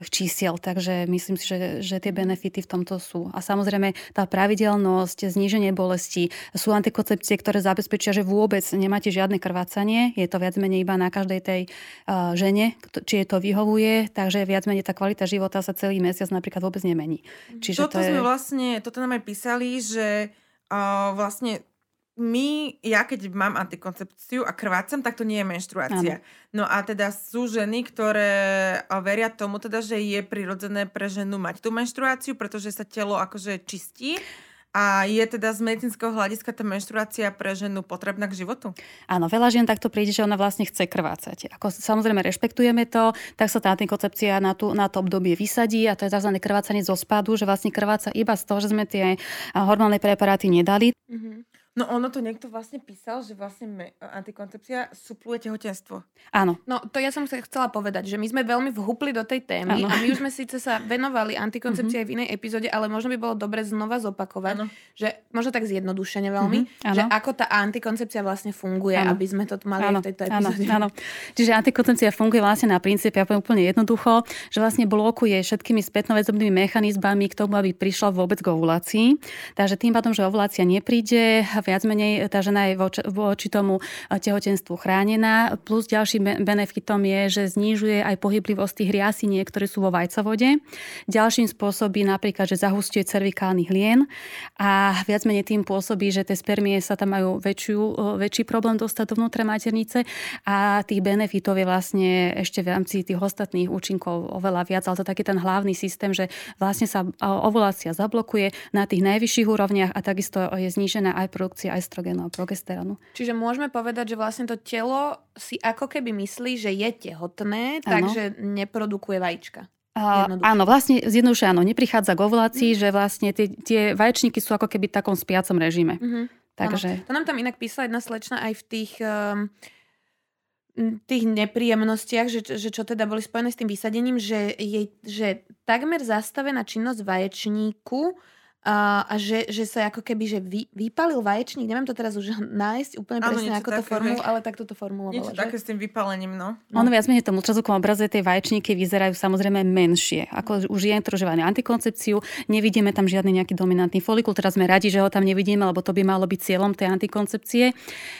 čísiel, takže myslím si, že, že tie benefity v tomto sú. A samozrejme tá pravidelnosť, zníženie bolesti, sú antikoncepcie, ktoré zabezpečia, že vôbec nemáte žiadne krvácanie, je to viac menej iba na každej tej uh, žene, či je to vyhovuje, takže viac menej tá kvalita života sa celý mesiac napríklad vôbec nemení. Čiže toto to je... sme vlastne, toto nám aj písali, že uh, vlastne my, ja keď mám antikoncepciu a krvácam, tak to nie je menštruácia. Ano. No a teda sú ženy, ktoré veria tomu teda, že je prirodzené pre ženu mať tú menštruáciu, pretože sa telo akože čistí. A je teda z medicínskeho hľadiska tá menštruácia pre ženu potrebná k životu? Áno, veľa žien takto príde, že ona vlastne chce krvácať. Ako samozrejme rešpektujeme to, tak sa tá antikoncepcia na, tú, na to obdobie vysadí a to je tzv. krvácanie zo spadu, že vlastne krváca iba z toho, že sme tie hormálne preparáty nedali. Mm-hmm. No ono to niekto vlastne písal, že vlastne me, antikoncepcia supluje tehotenstvo. Áno. No to ja som sa chcela povedať, že my sme veľmi vhupli do tej témy ano. a my už sme síce sa venovali antikoncepcii mm-hmm. aj v inej epizóde, ale možno by bolo dobre znova zopakovať, ano. že možno tak zjednodušene veľmi, mm-hmm. že ako tá antikoncepcia vlastne funguje, ano. aby sme to mali ano. v tejto epizóde. Áno, Čiže antikoncepcia funguje vlastne na princípe, ja poviem úplne jednoducho, že vlastne blokuje všetkými spätnoväzobnými mechanizmami k tomu, aby prišla vôbec k ovulácii. Takže tým pádom, že ovulácia nepríde, viac menej tá žena je voči, tomu tehotenstvu chránená. Plus ďalším benefitom je, že znižuje aj pohyblivosť tých riasiniek, ktoré sú vo vajcovode. Ďalším spôsobí napríklad, že zahustuje cervikálny hlien a viac menej tým pôsobí, že tie spermie sa tam majú väčšiu, väčší problém dostať dovnútra maternice a tých benefitov je vlastne ešte v rámci tých ostatných účinkov oveľa viac, ale to taký ten hlavný systém, že vlastne sa ovulácia zablokuje na tých najvyšších úrovniach a takisto je znížená aj produkcia estrogénu a progesterónu. Čiže môžeme povedať, že vlastne to telo si ako keby myslí, že je tehotné, ano. takže neprodukuje vajíčka. Uh, áno, vlastne zjednoduše áno, neprichádza k ovulácii, mm. že vlastne tie, tie vaječníky sú ako keby v takom spiacom režime. Mm-hmm. Takže... To nám tam inak písala jedna slečna aj v tých, um, tých nepríjemnostiach, že, že čo teda boli spojené s tým vysadením, že je že takmer zastavená činnosť vaječníku a, a že, že sa ako keby že vy, vypalil vaječník, neviem to teraz už nájsť úplne ano, presne, ako to formulu, ale takto to formulovala. Niečo že? také s tým vypálením, no. no. Ono viac menej tom ultrazvukovom obraze tie vaječníky vyzerajú samozrejme menšie. Ako už je ktoré antikoncepciu, nevidíme tam žiadny nejaký dominantný folikul, teraz sme radi, že ho tam nevidíme, lebo to by malo byť cieľom tej antikoncepcie.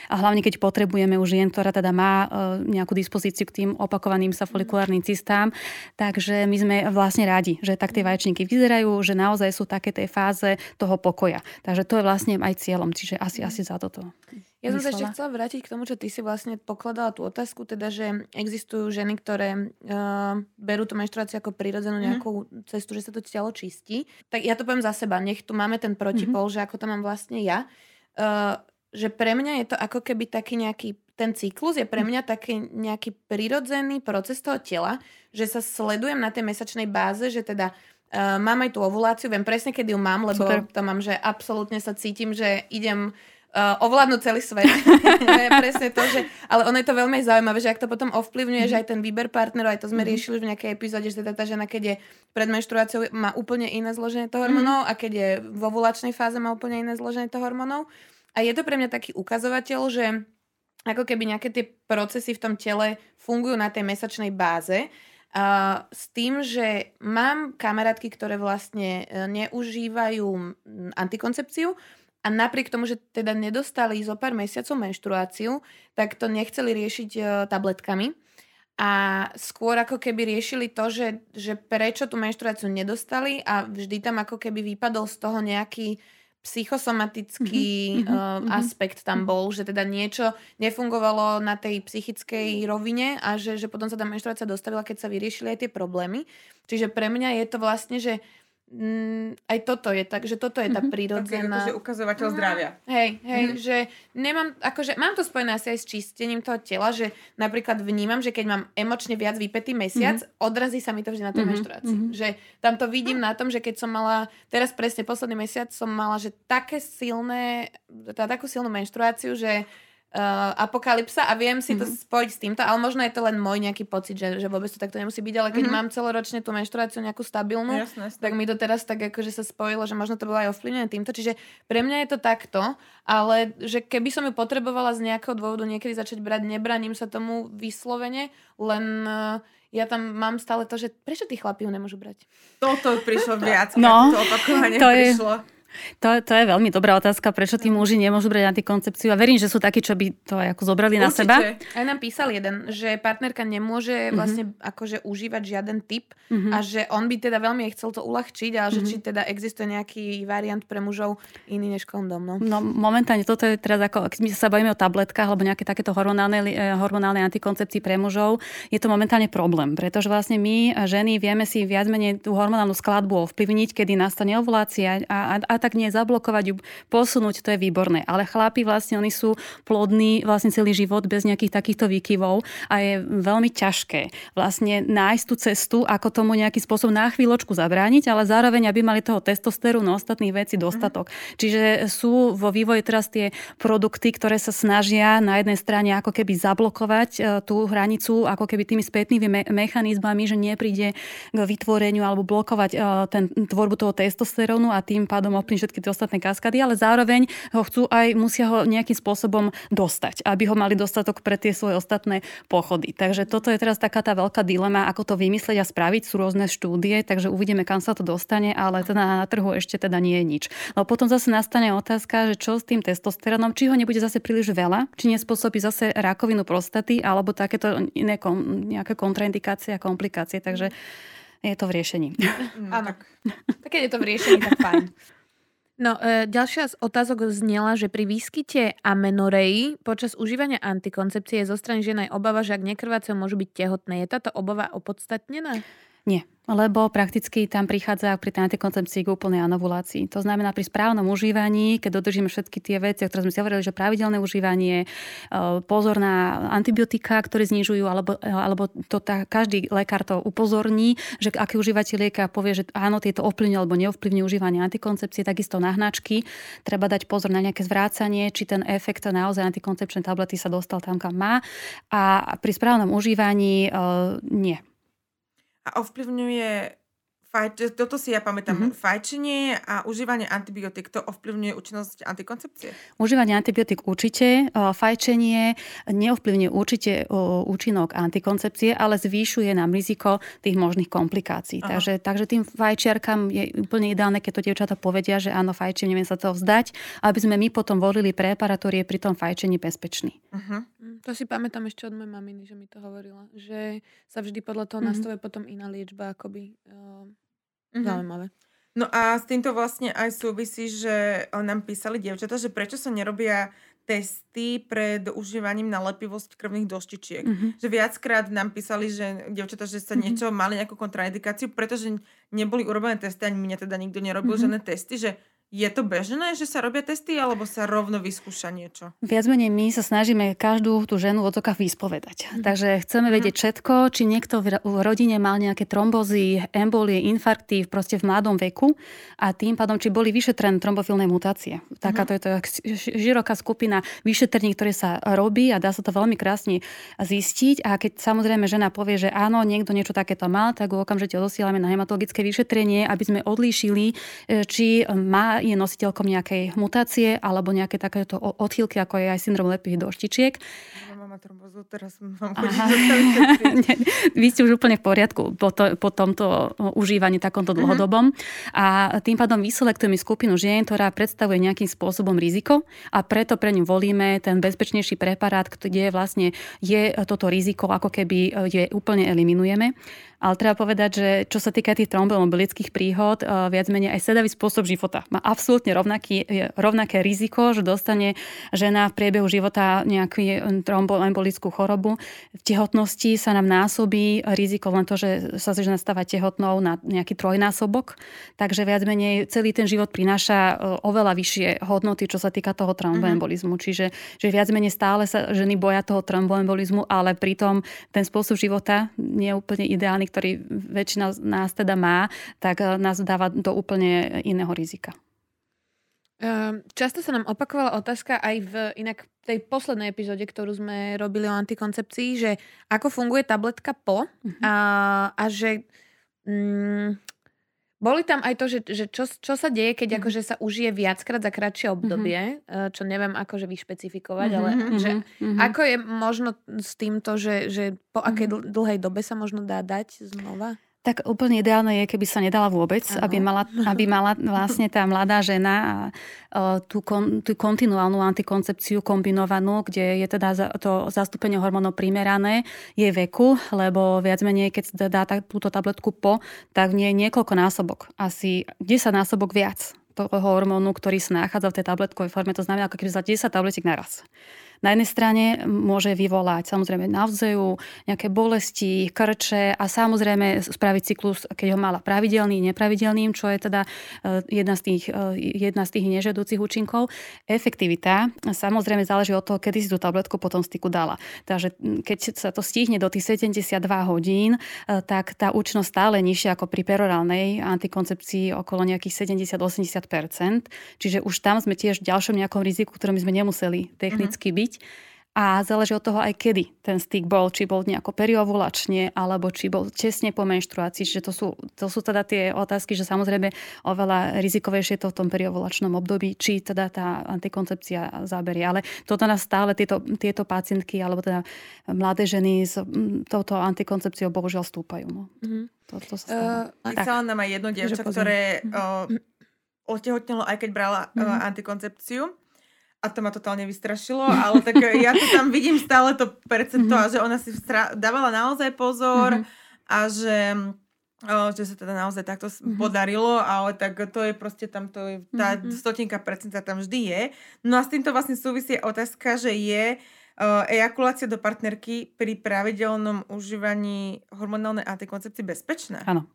A hlavne, keď potrebujeme už žien, ktorá teda má uh, nejakú dispozíciu k tým opakovaným sa folikulárnym cystám. Takže my sme vlastne radi, že tak tie vaječníky vyzerajú, že naozaj sú také tej fáze fáze toho pokoja. Takže to je vlastne aj cieľom, čiže asi, asi za toto. Ja som sa ešte chcela vrátiť k tomu, čo ty si vlastne pokladala tú otázku, teda, že existujú ženy, ktoré uh, berú tú menštruáciu ako prirodzenú mhm. nejakú mm. cestu, že sa to telo čistí. Tak ja to poviem za seba, nech tu máme ten protipol, mm-hmm. že ako to mám vlastne ja. Uh, že pre mňa je to ako keby taký nejaký ten cyklus je pre mňa taký nejaký prirodzený proces toho tela, že sa sledujem na tej mesačnej báze, že teda Uh, mám aj tú ovuláciu, viem presne, kedy ju mám, lebo Super. to mám, že absolútne sa cítim, že idem uh, ovládnuť celý svet. presne to, že, ale ono je to veľmi zaujímavé, že ak to potom ovplyvňuje, mm-hmm. že aj ten výber partnerov, aj to sme mm-hmm. riešili v nejakej epizóde, že teda tá žena, keď je pred menštruáciou, má úplne iné zloženie toho hormónov mm-hmm. a keď je v ovulačnej fáze, má úplne iné zloženie toho hormónov. A je to pre mňa taký ukazovateľ, že ako keby nejaké tie procesy v tom tele fungujú na tej mesačnej báze Uh, s tým, že mám kamarátky, ktoré vlastne e, neužívajú antikoncepciu a napriek tomu, že teda nedostali zo pár mesiacov menštruáciu, tak to nechceli riešiť uh, tabletkami. A skôr ako keby riešili to, že, že prečo tú menštruáciu nedostali a vždy tam ako keby vypadol z toho nejaký psychosomatický mm-hmm, uh, mm-hmm. aspekt tam bol, že teda niečo nefungovalo na tej psychickej rovine a že, že potom sa tá menštruácia dostavila, keď sa vyriešili aj tie problémy. Čiže pre mňa je to vlastne, že Mm, aj toto je tak, že toto je tá mhm. prírodzená... Taký akože ukazovateľ zdravia. Hej, hej, mm-hmm. že nemám, akože mám to spojené asi aj s čistením toho tela, že napríklad vnímam, že keď mám emočne viac vypetý mesiac, mm-hmm. odrazí sa mi to vždy na tej mm-hmm. menštruácii. Mm-hmm. Že tam to vidím mm-hmm. na tom, že keď som mala, teraz presne posledný mesiac som mala, že také silné, tá, takú silnú menštruáciu, že uh, apokalypsa a viem si mm-hmm. to mhm. spojiť s týmto, ale možno je to len môj nejaký pocit, že, že vôbec to takto nemusí byť, ale keď mm-hmm. mám celoročne tú menštruáciu nejakú stabilnú, jasne, jasne. tak mi to teraz tak akože sa spojilo, že možno to bolo aj ovplyvnené týmto, čiže pre mňa je to takto, ale že keby som ju potrebovala z nejakého dôvodu niekedy začať brať, nebraním sa tomu vyslovene, len uh, ja tam mám stále to, že prečo tí chlapí ju nemôžu brať? Toto prišlo viac, no, to to prišlo. To, to je veľmi dobrá otázka, prečo tí muži nemôžu brať antikoncepciu. A verím, že sú takí, čo by to aj ako zobrali Určite. na seba. Aj nám písal jeden, že partnerka nemôže mm-hmm. vlastne akože užívať žiaden typ mm-hmm. a že on by teda veľmi chcel to uľahčiť, ale mm-hmm. že mhm. či teda existuje nejaký variant pre mužov iný než kondom. No, no momentálne toto je teraz ako, keď my sa bavíme o tabletkách alebo nejaké takéto hormonálne, eh, hormonálne antikoncepcii pre mužov, je to momentálne problém, pretože vlastne my ženy vieme si viac menej tú hormonálnu skladbu ovplyvniť, kedy nastane ovulácia a, a, a tak nie zablokovať ju, posunúť, to je výborné. Ale chlapi vlastne, oni sú plodní vlastne celý život bez nejakých takýchto výkyvov a je veľmi ťažké vlastne nájsť tú cestu, ako tomu nejaký spôsob na chvíľočku zabrániť, ale zároveň, aby mali toho testosterónu ostatných vecí dostatok. Mm. Čiže sú vo vývoji teraz tie produkty, ktoré sa snažia na jednej strane ako keby zablokovať e, tú hranicu, ako keby tými spätnými me- mechanizmami, že nepríde k vytvoreniu alebo blokovať e, ten tvorbu toho testosterónu a tým pádom neúplne všetky tie ostatné kaskady, ale zároveň ho chcú aj, musia ho nejakým spôsobom dostať, aby ho mali dostatok pre tie svoje ostatné pochody. Takže toto je teraz taká tá veľká dilema, ako to vymyslieť a spraviť. Sú rôzne štúdie, takže uvidíme, kam sa to dostane, ale teda na trhu ešte teda nie je nič. No potom zase nastane otázka, že čo s tým testosterónom, či ho nebude zase príliš veľa, či nespôsobí zase rakovinu prostaty alebo takéto iné kom, nejaké kontraindikácie a komplikácie. Takže je to v riešení. Mm, Áno. Tak keď je to v riešení, tak fajn. No, e, ďalšia z otázok znela, že pri výskyte amenorei počas užívania antikoncepcie zo strany žien aj obava, že ak nekrvácajú, môžu byť tehotné. Je táto obava opodstatnená? Nie, lebo prakticky tam prichádza pri tej antikoncepcii k úplnej anovulácii. To znamená pri správnom užívaní, keď dodržíme všetky tie veci, ktoré sme si hovorili, že pravidelné užívanie, e, pozor na antibiotika, ktoré znižujú, alebo, e, alebo to tá, každý lekár to upozorní, že aký užívate lieka povie, že áno, tieto ovplyvňujú alebo neovplyvňujú užívanie antikoncepcie, takisto na hnačky. Treba dať pozor na nejaké zvrácanie, či ten efekt naozaj antikoncepčnej tablety sa dostal tam, kam má. A pri správnom užívaní uh, nie a ovplyvňuje fajč, toto si ja pamätám, mm-hmm. fajčenie a užívanie antibiotík, to ovplyvňuje účinnosť antikoncepcie? Užívanie antibiotík určite, fajčenie neovplyvňuje určite účinok antikoncepcie, ale zvýšuje nám riziko tých možných komplikácií. Takže, takže tým fajčiarkám je úplne ideálne, keď to dievčata povedia, že áno, fajčím, neviem sa toho vzdať, aby sme my potom volili preparat, ktorý je pri tom fajčení bezpečný. Uh-huh. To si pamätám ešte od mojej maminy, že mi to hovorila. Že sa vždy podľa toho mm-hmm. nastavuje potom iná liečba, akoby mm-hmm. zaujímavé. No a s týmto vlastne aj súvisí, že nám písali dievčata, že prečo sa nerobia testy pred užívaním na lepivosť krvných doštičiek. Mm-hmm. Že viackrát nám písali, že dievčata, že sa mm-hmm. niečo mali nejakú kontraindikáciu, pretože neboli urobené testy, ani mňa teda nikto nerobil mm-hmm. žiadne testy, že je to bežné, že sa robia testy, alebo sa rovno vyskúša niečo? Viac menej my sa snažíme každú tú ženu v odzokách vyspovedať. Mm. Takže chceme vedieť mm. všetko, či niekto v rodine mal nejaké trombozy, embolie, infarkty proste v mladom veku a tým pádom, či boli vyšetrené trombofilné mutácie. Takáto mm. je to široká skupina vyšetrení, ktoré sa robí a dá sa to veľmi krásne zistiť. A keď samozrejme žena povie, že áno, niekto niečo takéto mal, tak ho okamžite odosielame na hematologické vyšetrenie, aby sme odlíšili, e, či má je nositeľkom nejakej mutácie alebo nejaké takéto odchýlky, ako je aj syndrom lepých doštičiek. Mama trombozu, teraz mám Vy ste už úplne v poriadku po, to, po tomto užívaní takomto mhm. dlhodobom. Uh-huh. A tým pádom vyselektujeme skupinu žien, ktorá predstavuje nejakým spôsobom riziko a preto pre ňu volíme ten bezpečnejší preparát, kde vlastne je toto riziko, ako keby je úplne eliminujeme. Ale treba povedať, že čo sa týka tých tromboembolických príhod, eh, viac menej aj sedavý spôsob života má absolútne rovnaký, rovnaké riziko, že dostane žena v priebehu života nejakú eh, tromboembolickú chorobu. V tehotnosti sa nám násobí riziko len to, že sa žena stáva tehotnou na nejaký trojnásobok. Takže viac menej celý ten život prináša eh, oveľa vyššie hodnoty, čo sa týka toho tromboembolizmu. Mm-hmm. Čiže že viac menej stále sa ženy boja toho tromboembolizmu, ale pritom ten spôsob života nie je úplne ideálny, ktorý väčšina z nás teda má, tak eh, nás dáva do úplne iného rizika. Ehm, často sa nám opakovala otázka aj v inak tej poslednej epizóde, ktorú sme robili o antikoncepcii, že ako funguje tabletka po uh-huh. a, a že mm, boli tam aj to, že, že čo, čo sa deje, keď uh-huh. akože sa užije viackrát za kratšie obdobie, uh-huh. čo neviem akože vyšpecifikovať, uh-huh. ale že uh-huh. ako je možno s týmto, že, že po uh-huh. akej dlhej dobe sa možno dá dať znova? Tak úplne ideálne je, keby sa nedala vôbec, aby mala, aby mala vlastne tá mladá žena tú, kon, tú kontinuálnu antikoncepciu kombinovanú, kde je teda to zastúpenie hormónov primerané jej veku, lebo viac menej, keď dá túto tabletku po, tak v nej je niekoľko násobok. Asi 10 násobok viac toho hormónu, ktorý sa nachádza v tej tabletkovej forme. To znamená, ako keby za 10 tabletiek naraz. Na jednej strane môže vyvolať samozrejme navzeju, nejaké bolesti, krče a samozrejme spraviť cyklus, keď ho mala pravidelný, nepravidelným, čo je teda e, jedna z tých, e, jedna z tých nežiaducich účinkov. Efektivita samozrejme záleží od toho, kedy si tú tabletku potom styku dala. Takže keď sa to stihne do tých 72 hodín, e, tak tá účinnosť stále nižšia ako pri perorálnej antikoncepcii okolo nejakých 70-80%. Čiže už tam sme tiež v ďalšom nejakom riziku, ktorom sme nemuseli technicky mm-hmm. byť byť. A záleží od toho aj kedy ten styk bol, či bol nejako periovulačne, alebo či bol tesne po menštruácii. Čiže to sú, to sú teda tie otázky, že samozrejme oveľa rizikovejšie to v tom periovulačnom období, či teda tá antikoncepcia zaberie. Ale toto nás stále tieto, tieto pacientky, alebo teda mladé ženy s touto antikoncepciou bohužiaľ stúpajú. No. Mm-hmm. To, to sa stále. Uh, Písala nám aj jedno dievča, ktoré uh, otehotnelo, aj keď brala mm-hmm. uh, antikoncepciu a to ma totálne vystrašilo, ale tak ja to tam vidím stále to percento mm-hmm. a že ona si stra- dávala naozaj pozor mm-hmm. a že že sa teda naozaj takto mm-hmm. podarilo, ale tak to je proste tam, to je, tá mm-hmm. stotinka percenta tam vždy je. No a s týmto vlastne súvisí otázka, že je uh, ejakulácia do partnerky pri pravidelnom užívaní hormonálnej antikoncepcie bezpečná? Áno.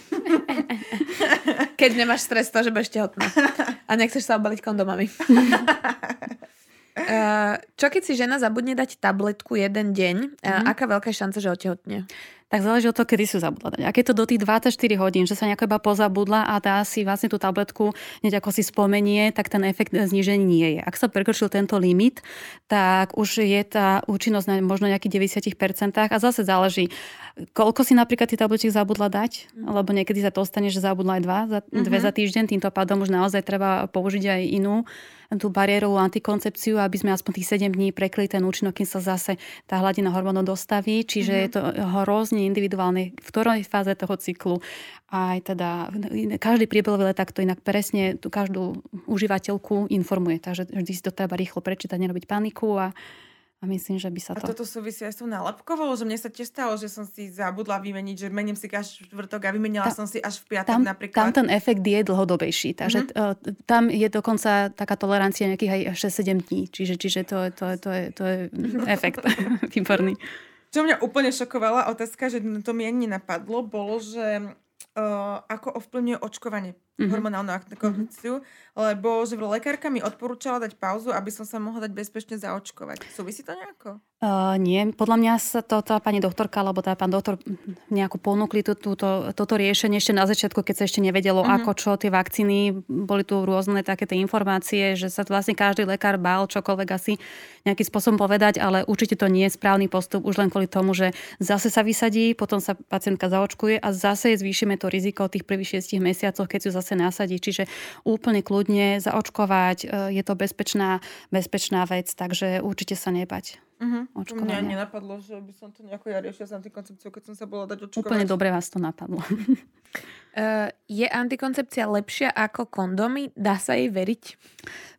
Keď nemáš stres to, že budeš tehotná a nechceš sa obaliť kondomami. Uh, čo keď si žena zabudne dať tabletku jeden deň, uh, mm. aká veľká je šanca, že otehotne? Tak záleží od toho, kedy si zabudla dať. Ak je to do tých 24 hodín, že sa nejako iba pozabudla a dá si vlastne tú tabletku hneď ako si spomenie, tak ten efekt znížení nie je. Ak sa prekročil tento limit, tak už je tá účinnosť na možno nejakých 90% a zase záleží, koľko si napríklad tie tabletiek zabudla dať, mm. lebo niekedy sa to stane, že zabudla aj dva, za, mm-hmm. dve za týždeň, týmto pádom už naozaj treba použiť aj inú tú bariérovú antikoncepciu, aby sme aspoň tých 7 dní prekli ten účinok, kým sa zase tá hladina hormónov dostaví. Čiže mm-hmm. je to hrozne individuálne, v ktorej fáze toho cyklu. Aj teda každý priebehový let takto inak presne tú každú užívateľku informuje. Takže vždy si to treba rýchlo prečítať, nerobiť paniku a a myslím, že by sa to... A toto súvisí aj s tou nálepkovou, že mne sa tiež stalo, že som si zabudla vymeniť, že mením si každý štvrtok a vymenila Ta, som si až v piatok tam, napríklad. Tam ten efekt je dlhodobejší, takže mm-hmm. tam je dokonca taká tolerancia nejakých aj 6-7 dní, čiže, čiže to, to, to, je, to je efekt výborný. Čo mňa úplne šokovala otázka, že to mi ani nenapadlo, bolo, že uh, ako ovplyvňuje očkovanie mm-hmm. hormonálnu antikoncepciu, mm-hmm. lebo že lekárka mi odporúčala dať pauzu, aby som sa mohla dať bezpečne zaočkovať. Súvisí to nejako? Uh, nie, podľa mňa sa to tá pani doktorka alebo tá pán doktor nejako ponúkli tú, túto, toto riešenie ešte na začiatku, keď sa ešte nevedelo, mm-hmm. ako čo tie vakcíny. Boli tu rôzne také tie informácie, že sa vlastne každý lekár bál čokoľvek asi nejakým spôsobom povedať, ale určite to nie je správny postup už len kvôli tomu, že zase sa vysadí, potom sa pacientka zaočkuje a zase zvýšime to riziko tých prvých 6 mesiacoch, keď ju zase nasadí. Čiže úplne kľudne zaočkovať, e, je to bezpečná, bezpečná vec, takže určite sa nebať. Uh-huh. Mňa nenapadlo, že by som to nejako ja riešila s antikoncepciou, keď som sa bola dať očkovať. Úplne dobre vás to napadlo. Uh, je antikoncepcia lepšia ako kondomy? Dá sa jej veriť?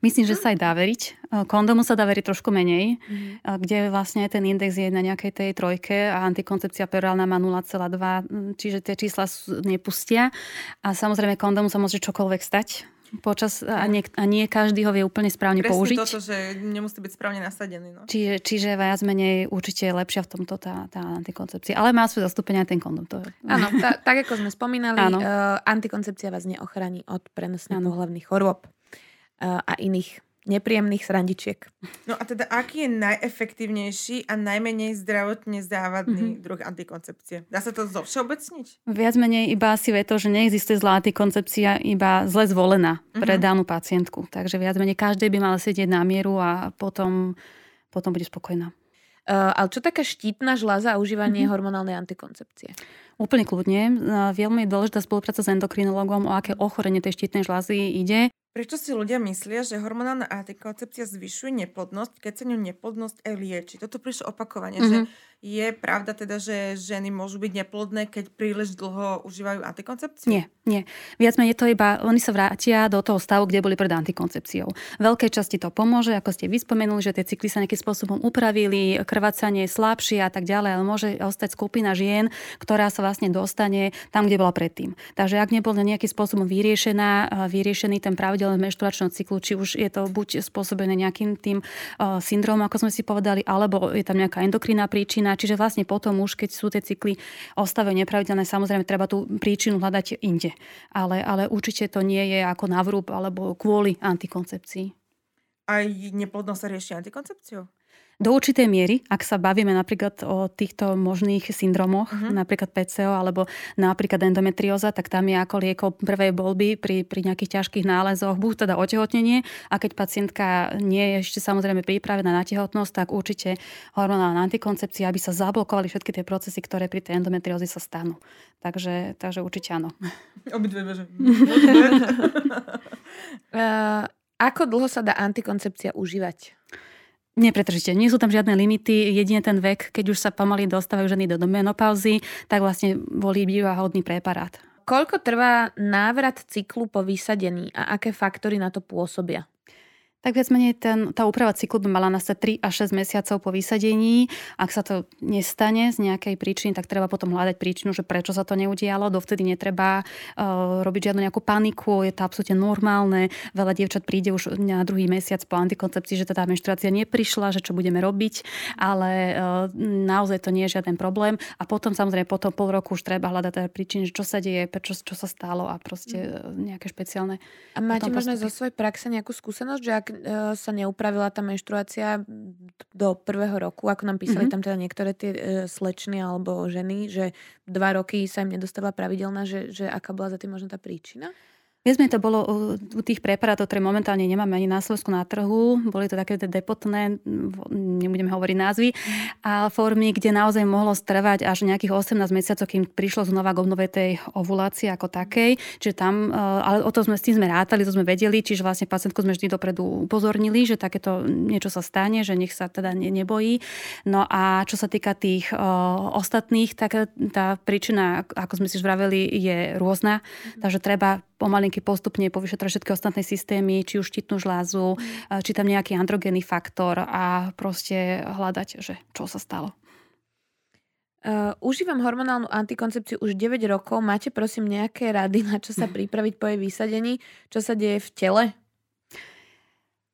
Myslím, že sa aj dá veriť. E, kondomu sa dá veriť trošku menej, uh-huh. kde vlastne ten index je na nejakej tej trojke a antikoncepcia perálna má 0,2, čiže tie čísla nepustia. A samozrejme kondomu sa môže čokoľvek stať počas a nie, a nie každý ho vie úplne správne Presne použiť. toto, že nemusí byť správne nasadený. No. Čiže, čiže viac menej určite je lepšia v tomto tá, tá antikoncepcia. Ale má svoje zastúpenie aj ten kondom. To je... Áno, tá, tak ako sme spomínali, uh, antikoncepcia vás neochrání od prenosných pohľavných chorôb uh, a iných nepríjemných srandičiek. No a teda aký je najefektívnejší a najmenej zdravotne závadný mm-hmm. druh antikoncepcie? Dá sa to zovšeobecniť? Viac menej iba asi vie to, že neexistuje zlá antikoncepcia, iba zle zvolená pre mm-hmm. danú pacientku. Takže viac menej každý by mal sedieť na mieru a potom, potom bude spokojná. Uh, ale čo taká štítna žľaza a užívanie mm-hmm. hormonálnej antikoncepcie? Úplne kľudne. Veľmi je dôležitá spolupráca s endokrinologom, o aké ochorenie tej štítnej žľazy ide. Prečo si ľudia myslia, že hormonálna antikoncepcia zvyšuje neplodnosť, keď sa ňu neplodnosť aj lieči? Toto prišlo opakovane, mm-hmm. že mhm. je pravda teda, že ženy môžu byť neplodné, keď príliš dlho užívajú antikoncepciu? Nie, nie. Viac menej to iba, oni sa vrátia do toho stavu, kde boli pred antikoncepciou. Veľkej časti to pomôže, ako ste vyspomenuli, že tie cykly sa nejakým spôsobom upravili, krvácanie je slabšie a tak ďalej, ale môže ostať skupina žien, ktorá sa vlastne dostane tam, kde bola predtým. Takže ak nebol nejakým spôsobom vyriešená, vyriešený ten pravidelný pravidelného menštruačného cyklu, či už je to buď spôsobené nejakým tým uh, syndromom, ako sme si povedali, alebo je tam nejaká endokrinná príčina. Čiže vlastne potom už, keď sú tie cykly ostave nepravidelné, samozrejme treba tú príčinu hľadať inde. Ale, ale určite to nie je ako navrúb alebo kvôli antikoncepcii. Aj neplodnosť sa rieši antikoncepciou? Do určitej miery, ak sa bavíme napríklad o týchto možných syndromoch, uh-huh. napríklad PCO alebo napríklad endometrióza, tak tam je ako liekov prvej bolby pri, pri nejakých ťažkých nálezoch, buď teda otehotnenie a keď pacientka nie je ešte samozrejme pripravená na tehotnosť, tak určite hormonálna antikoncepcia, aby sa zablokovali všetky tie procesy, ktoré pri tej endometrióze sa stanú. Takže, takže určite áno. Obidve beže. uh, ako dlho sa dá antikoncepcia užívať? Nepretržite. Nie sú tam žiadne limity. Jedine ten vek, keď už sa pomaly dostávajú ženy do menopauzy, tak vlastne volí býva hodný preparát. Koľko trvá návrat cyklu po vysadení a aké faktory na to pôsobia? Tak viac menej ten, tá úprava cyklu by mala nastať 3 až 6 mesiacov po vysadení. Ak sa to nestane z nejakej príčiny, tak treba potom hľadať príčinu, že prečo sa to neudialo. Dovtedy netreba uh, robiť žiadnu nejakú paniku, je to absolútne normálne. Veľa dievčat príde už na druhý mesiac po antikoncepcii, že tá menštruácia neprišla, že čo budeme robiť, ale uh, naozaj to nie je žiaden problém. A potom samozrejme po tom pol roku už treba hľadať teda príčiny, čo sa deje, prečo, čo sa stalo a proste mm. nejaké špeciálne. A máte možno zo svojej praxe nejakú skúsenosť, že ak E, sa neupravila tá menštruácia do prvého roku, ako nám písali mm-hmm. tam teda niektoré tie e, slečny alebo ženy, že dva roky sa im nedostala pravidelná, že, že aká bola za tým možno tá príčina? Viac to bolo u tých preparátov, ktoré momentálne nemáme ani na Slovensku na trhu. Boli to také depotné, nebudeme hovoriť názvy, a formy, kde naozaj mohlo strvať až nejakých 18 mesiacov, kým prišlo znova k obnove tej ovulácie ako takej. Čiže tam, e, ale o to sme s tým sme rátali, to sme vedeli, čiže vlastne pacientku sme vždy dopredu upozornili, že takéto niečo sa stane, že nech sa teda ne, nebojí. No a čo sa týka tých o, ostatných, tak tá príčina, ako sme si už vraveli, je rôzna. Mm-hmm. Takže treba pomalinky postupne povyšetrať všetky ostatné systémy, či už štítnu žlázu, mm. či tam nejaký androgénny faktor a proste hľadať, že čo sa stalo. Uh, užívam hormonálnu antikoncepciu už 9 rokov. Máte prosím nejaké rady, na čo sa pripraviť po jej vysadení? Čo sa deje v tele?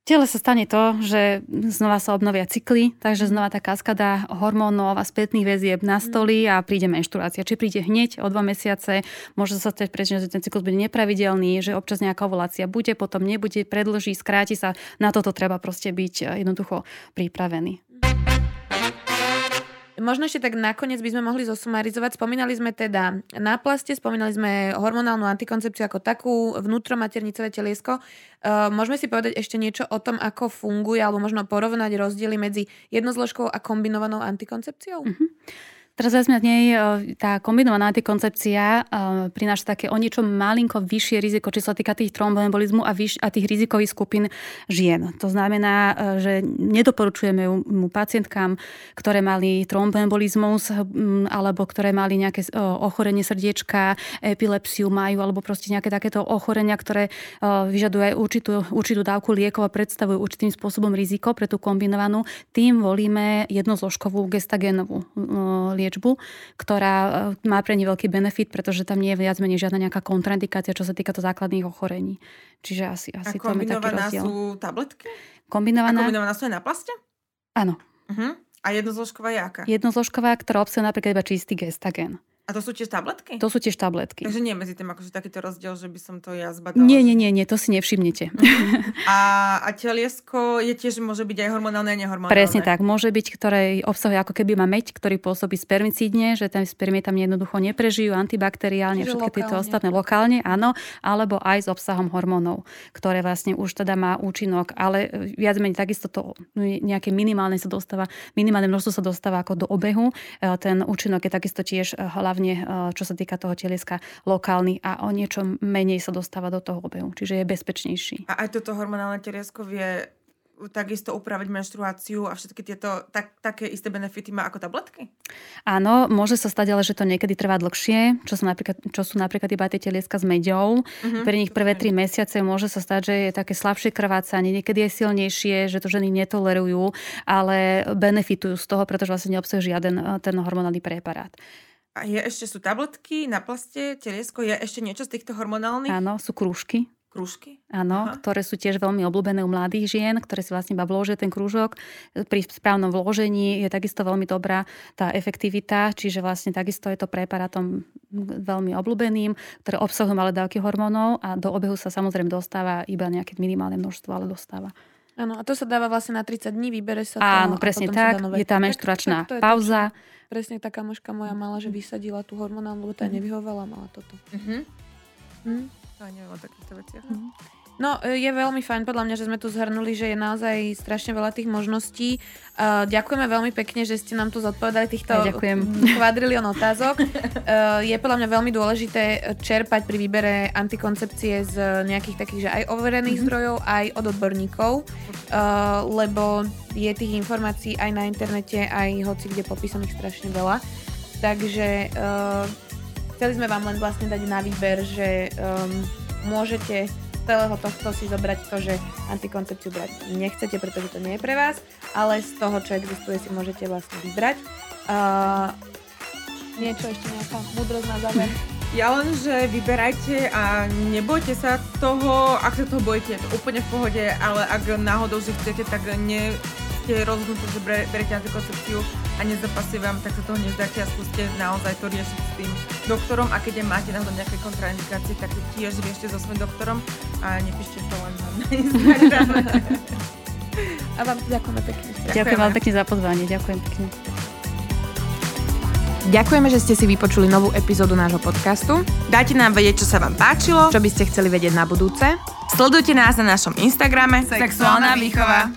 Tele sa stane to, že znova sa obnovia cykly, takže znova tá kaskada hormónov a spätných väzieb nastolí a príde menštruácia. Či príde hneď o dva mesiace, môže sa stať prečo, že ten cyklus bude nepravidelný, že občas nejaká ovulácia bude, potom nebude, predlží, skráti sa. Na toto treba proste byť eh, jednoducho pripravený. Možno ešte tak nakoniec by sme mohli zosumarizovať. Spomínali sme teda náplaste, spomínali sme hormonálnu antikoncepciu ako takú, vnútromaternicové teliesko. Uh, môžeme si povedať ešte niečo o tom, ako funguje, alebo možno porovnať rozdiely medzi jednozložkou a kombinovanou antikoncepciou? Uh-huh. Teraz vezme nej tá kombinovaná antikoncepcia prináša také o niečo malinko vyššie riziko, či sa týka tých tromboembolizmu a, vyš, a tých rizikových skupín žien. To znamená, že nedoporučujeme mu pacientkám, ktoré mali tromboembolizmus alebo ktoré mali nejaké ochorenie srdiečka, epilepsiu majú alebo proste nejaké takéto ochorenia, ktoré vyžadujú aj určitú, určitú dávku liekov a predstavujú určitým spôsobom riziko pre tú kombinovanú. Tým volíme jednozložkovú gestagénovú liečbu liečbu, ktorá e, má pre ne veľký benefit, pretože tam nie je viac menej žiadna nejaká kontraindikácia, čo sa týka to základných ochorení. Čiže asi, asi A to je taký rozdiel. sú tabletky? Kombinovaná? A kombinovaná sú aj na plaste? Áno. Uh-huh. A jednozložková je aká? Jednozložková, ktorá obsahuje napríklad iba čistý gestagen. A to sú tiež tabletky? To sú tiež tabletky. Takže nie medzi tým akože takýto rozdiel, že by som to ja zbadala. Nie, nie, nie, nie, to si nevšimnete. A, a teliesko je tiež, môže byť aj hormonálne a nehormonálne. Presne tak, môže byť, ktoré obsahuje ako keby má meď, ktorý pôsobí spermicídne, že ten spermie tam jednoducho neprežijú antibakteriálne, Čiže všetky tieto ostatné lokálne, áno, alebo aj s obsahom hormónov, ktoré vlastne už teda má účinok, ale viac menej takisto to nejaké minimálne sa dostáva, minimálne množstvo sa dostáva ako do obehu. E, ten účinok je takisto tiež hlavne hlavne eh, čo sa týka toho telieska lokálny a o niečo menej sa dostáva do toho obehu, čiže je bezpečnejší. A aj toto hormonálne teliesko vie takisto upraviť menštruáciu a všetky tieto tak, také isté benefity má ako tabletky? Áno, môže sa stať, ale že to niekedy trvá dlhšie, čo sú napríklad, čo sú napríklad iba tie telieska s meďou. Uh-huh. Pre nich prvé tri mesiace môže sa stať, že je také slabšie krvácanie, niekedy je silnejšie, že to ženy netolerujú, ale benefitujú z toho, pretože vlastne neobsahuje žiaden eh, ten hormonálny preparát. A je ešte sú tabletky na plaste, teliesko, je ešte niečo z týchto hormonálnych? Áno, sú krúžky. Krúžky? Áno, Aha. ktoré sú tiež veľmi obľúbené u mladých žien, ktoré si vlastne iba vložia ten krúžok. Pri správnom vložení je takisto veľmi dobrá tá efektivita, čiže vlastne takisto je to preparátom veľmi obľúbeným, ktoré obsahujú malé dávky hormónov a do obehu sa samozrejme dostáva iba nejaké minimálne množstvo, ale dostáva. Áno, a to sa dáva vlastne na 30 dní, vybere sa to. Áno, a presne potom sa dá tak. nové. Je Tak- menštruačná tak to, pauza. čo- Presne taká moška moja mala, že vysadila tú hormonálnu, lebo tá jej nevyhovala, mala toto. Mhm. Hm? Ja neviem o takýchto veciach. No, e, je veľmi fajn podľa mňa, že sme tu zhrnuli, že je naozaj strašne veľa tých možností. Uh, ďakujeme veľmi pekne, že ste nám tu zodpovedali týchto Ja ďakujem. kvadrilión otázok. Uh, je podľa mňa veľmi dôležité čerpať pri výbere antikoncepcie z nejakých takých, že aj overených zdrojov, aj od odborníkov, uh, lebo je tých informácií aj na internete, aj hoci kde popísaných strašne veľa. Takže uh, chceli sme vám len vlastne dať na výber, že um, môžete celého tohto si zobrať to, že antikoncepciu brať nechcete, pretože to nie je pre vás, ale z toho, čo existuje, si môžete vlastne vybrať. Uh, niečo ešte nejaká múdrosť na záver? Ja len, že vyberajte a nebojte sa toho, ak sa toho bojíte, je to úplne v pohode, ale ak náhodou, že chcete, tak ne ste rozhodnutí, že bre- berete antikoncepciu a nezapasí vám, tak sa toho nezdáte a skúste naozaj to riešiť s tým doktorom a keď máte náhodou nejaké kontraindikácie, tak tiež riešte so svojím doktorom a nepíšte to len na Instagrame. A vám ďakujeme pekne. Ďakujem vám pekne za pozvanie. Ďakujem pekne. Ďakujeme, že ste si vypočuli novú epizódu nášho podcastu. Dajte nám vedieť, čo sa vám páčilo. Čo by ste chceli vedieť na budúce? Sledujte nás na našom Instagrame Sexuálna výchova.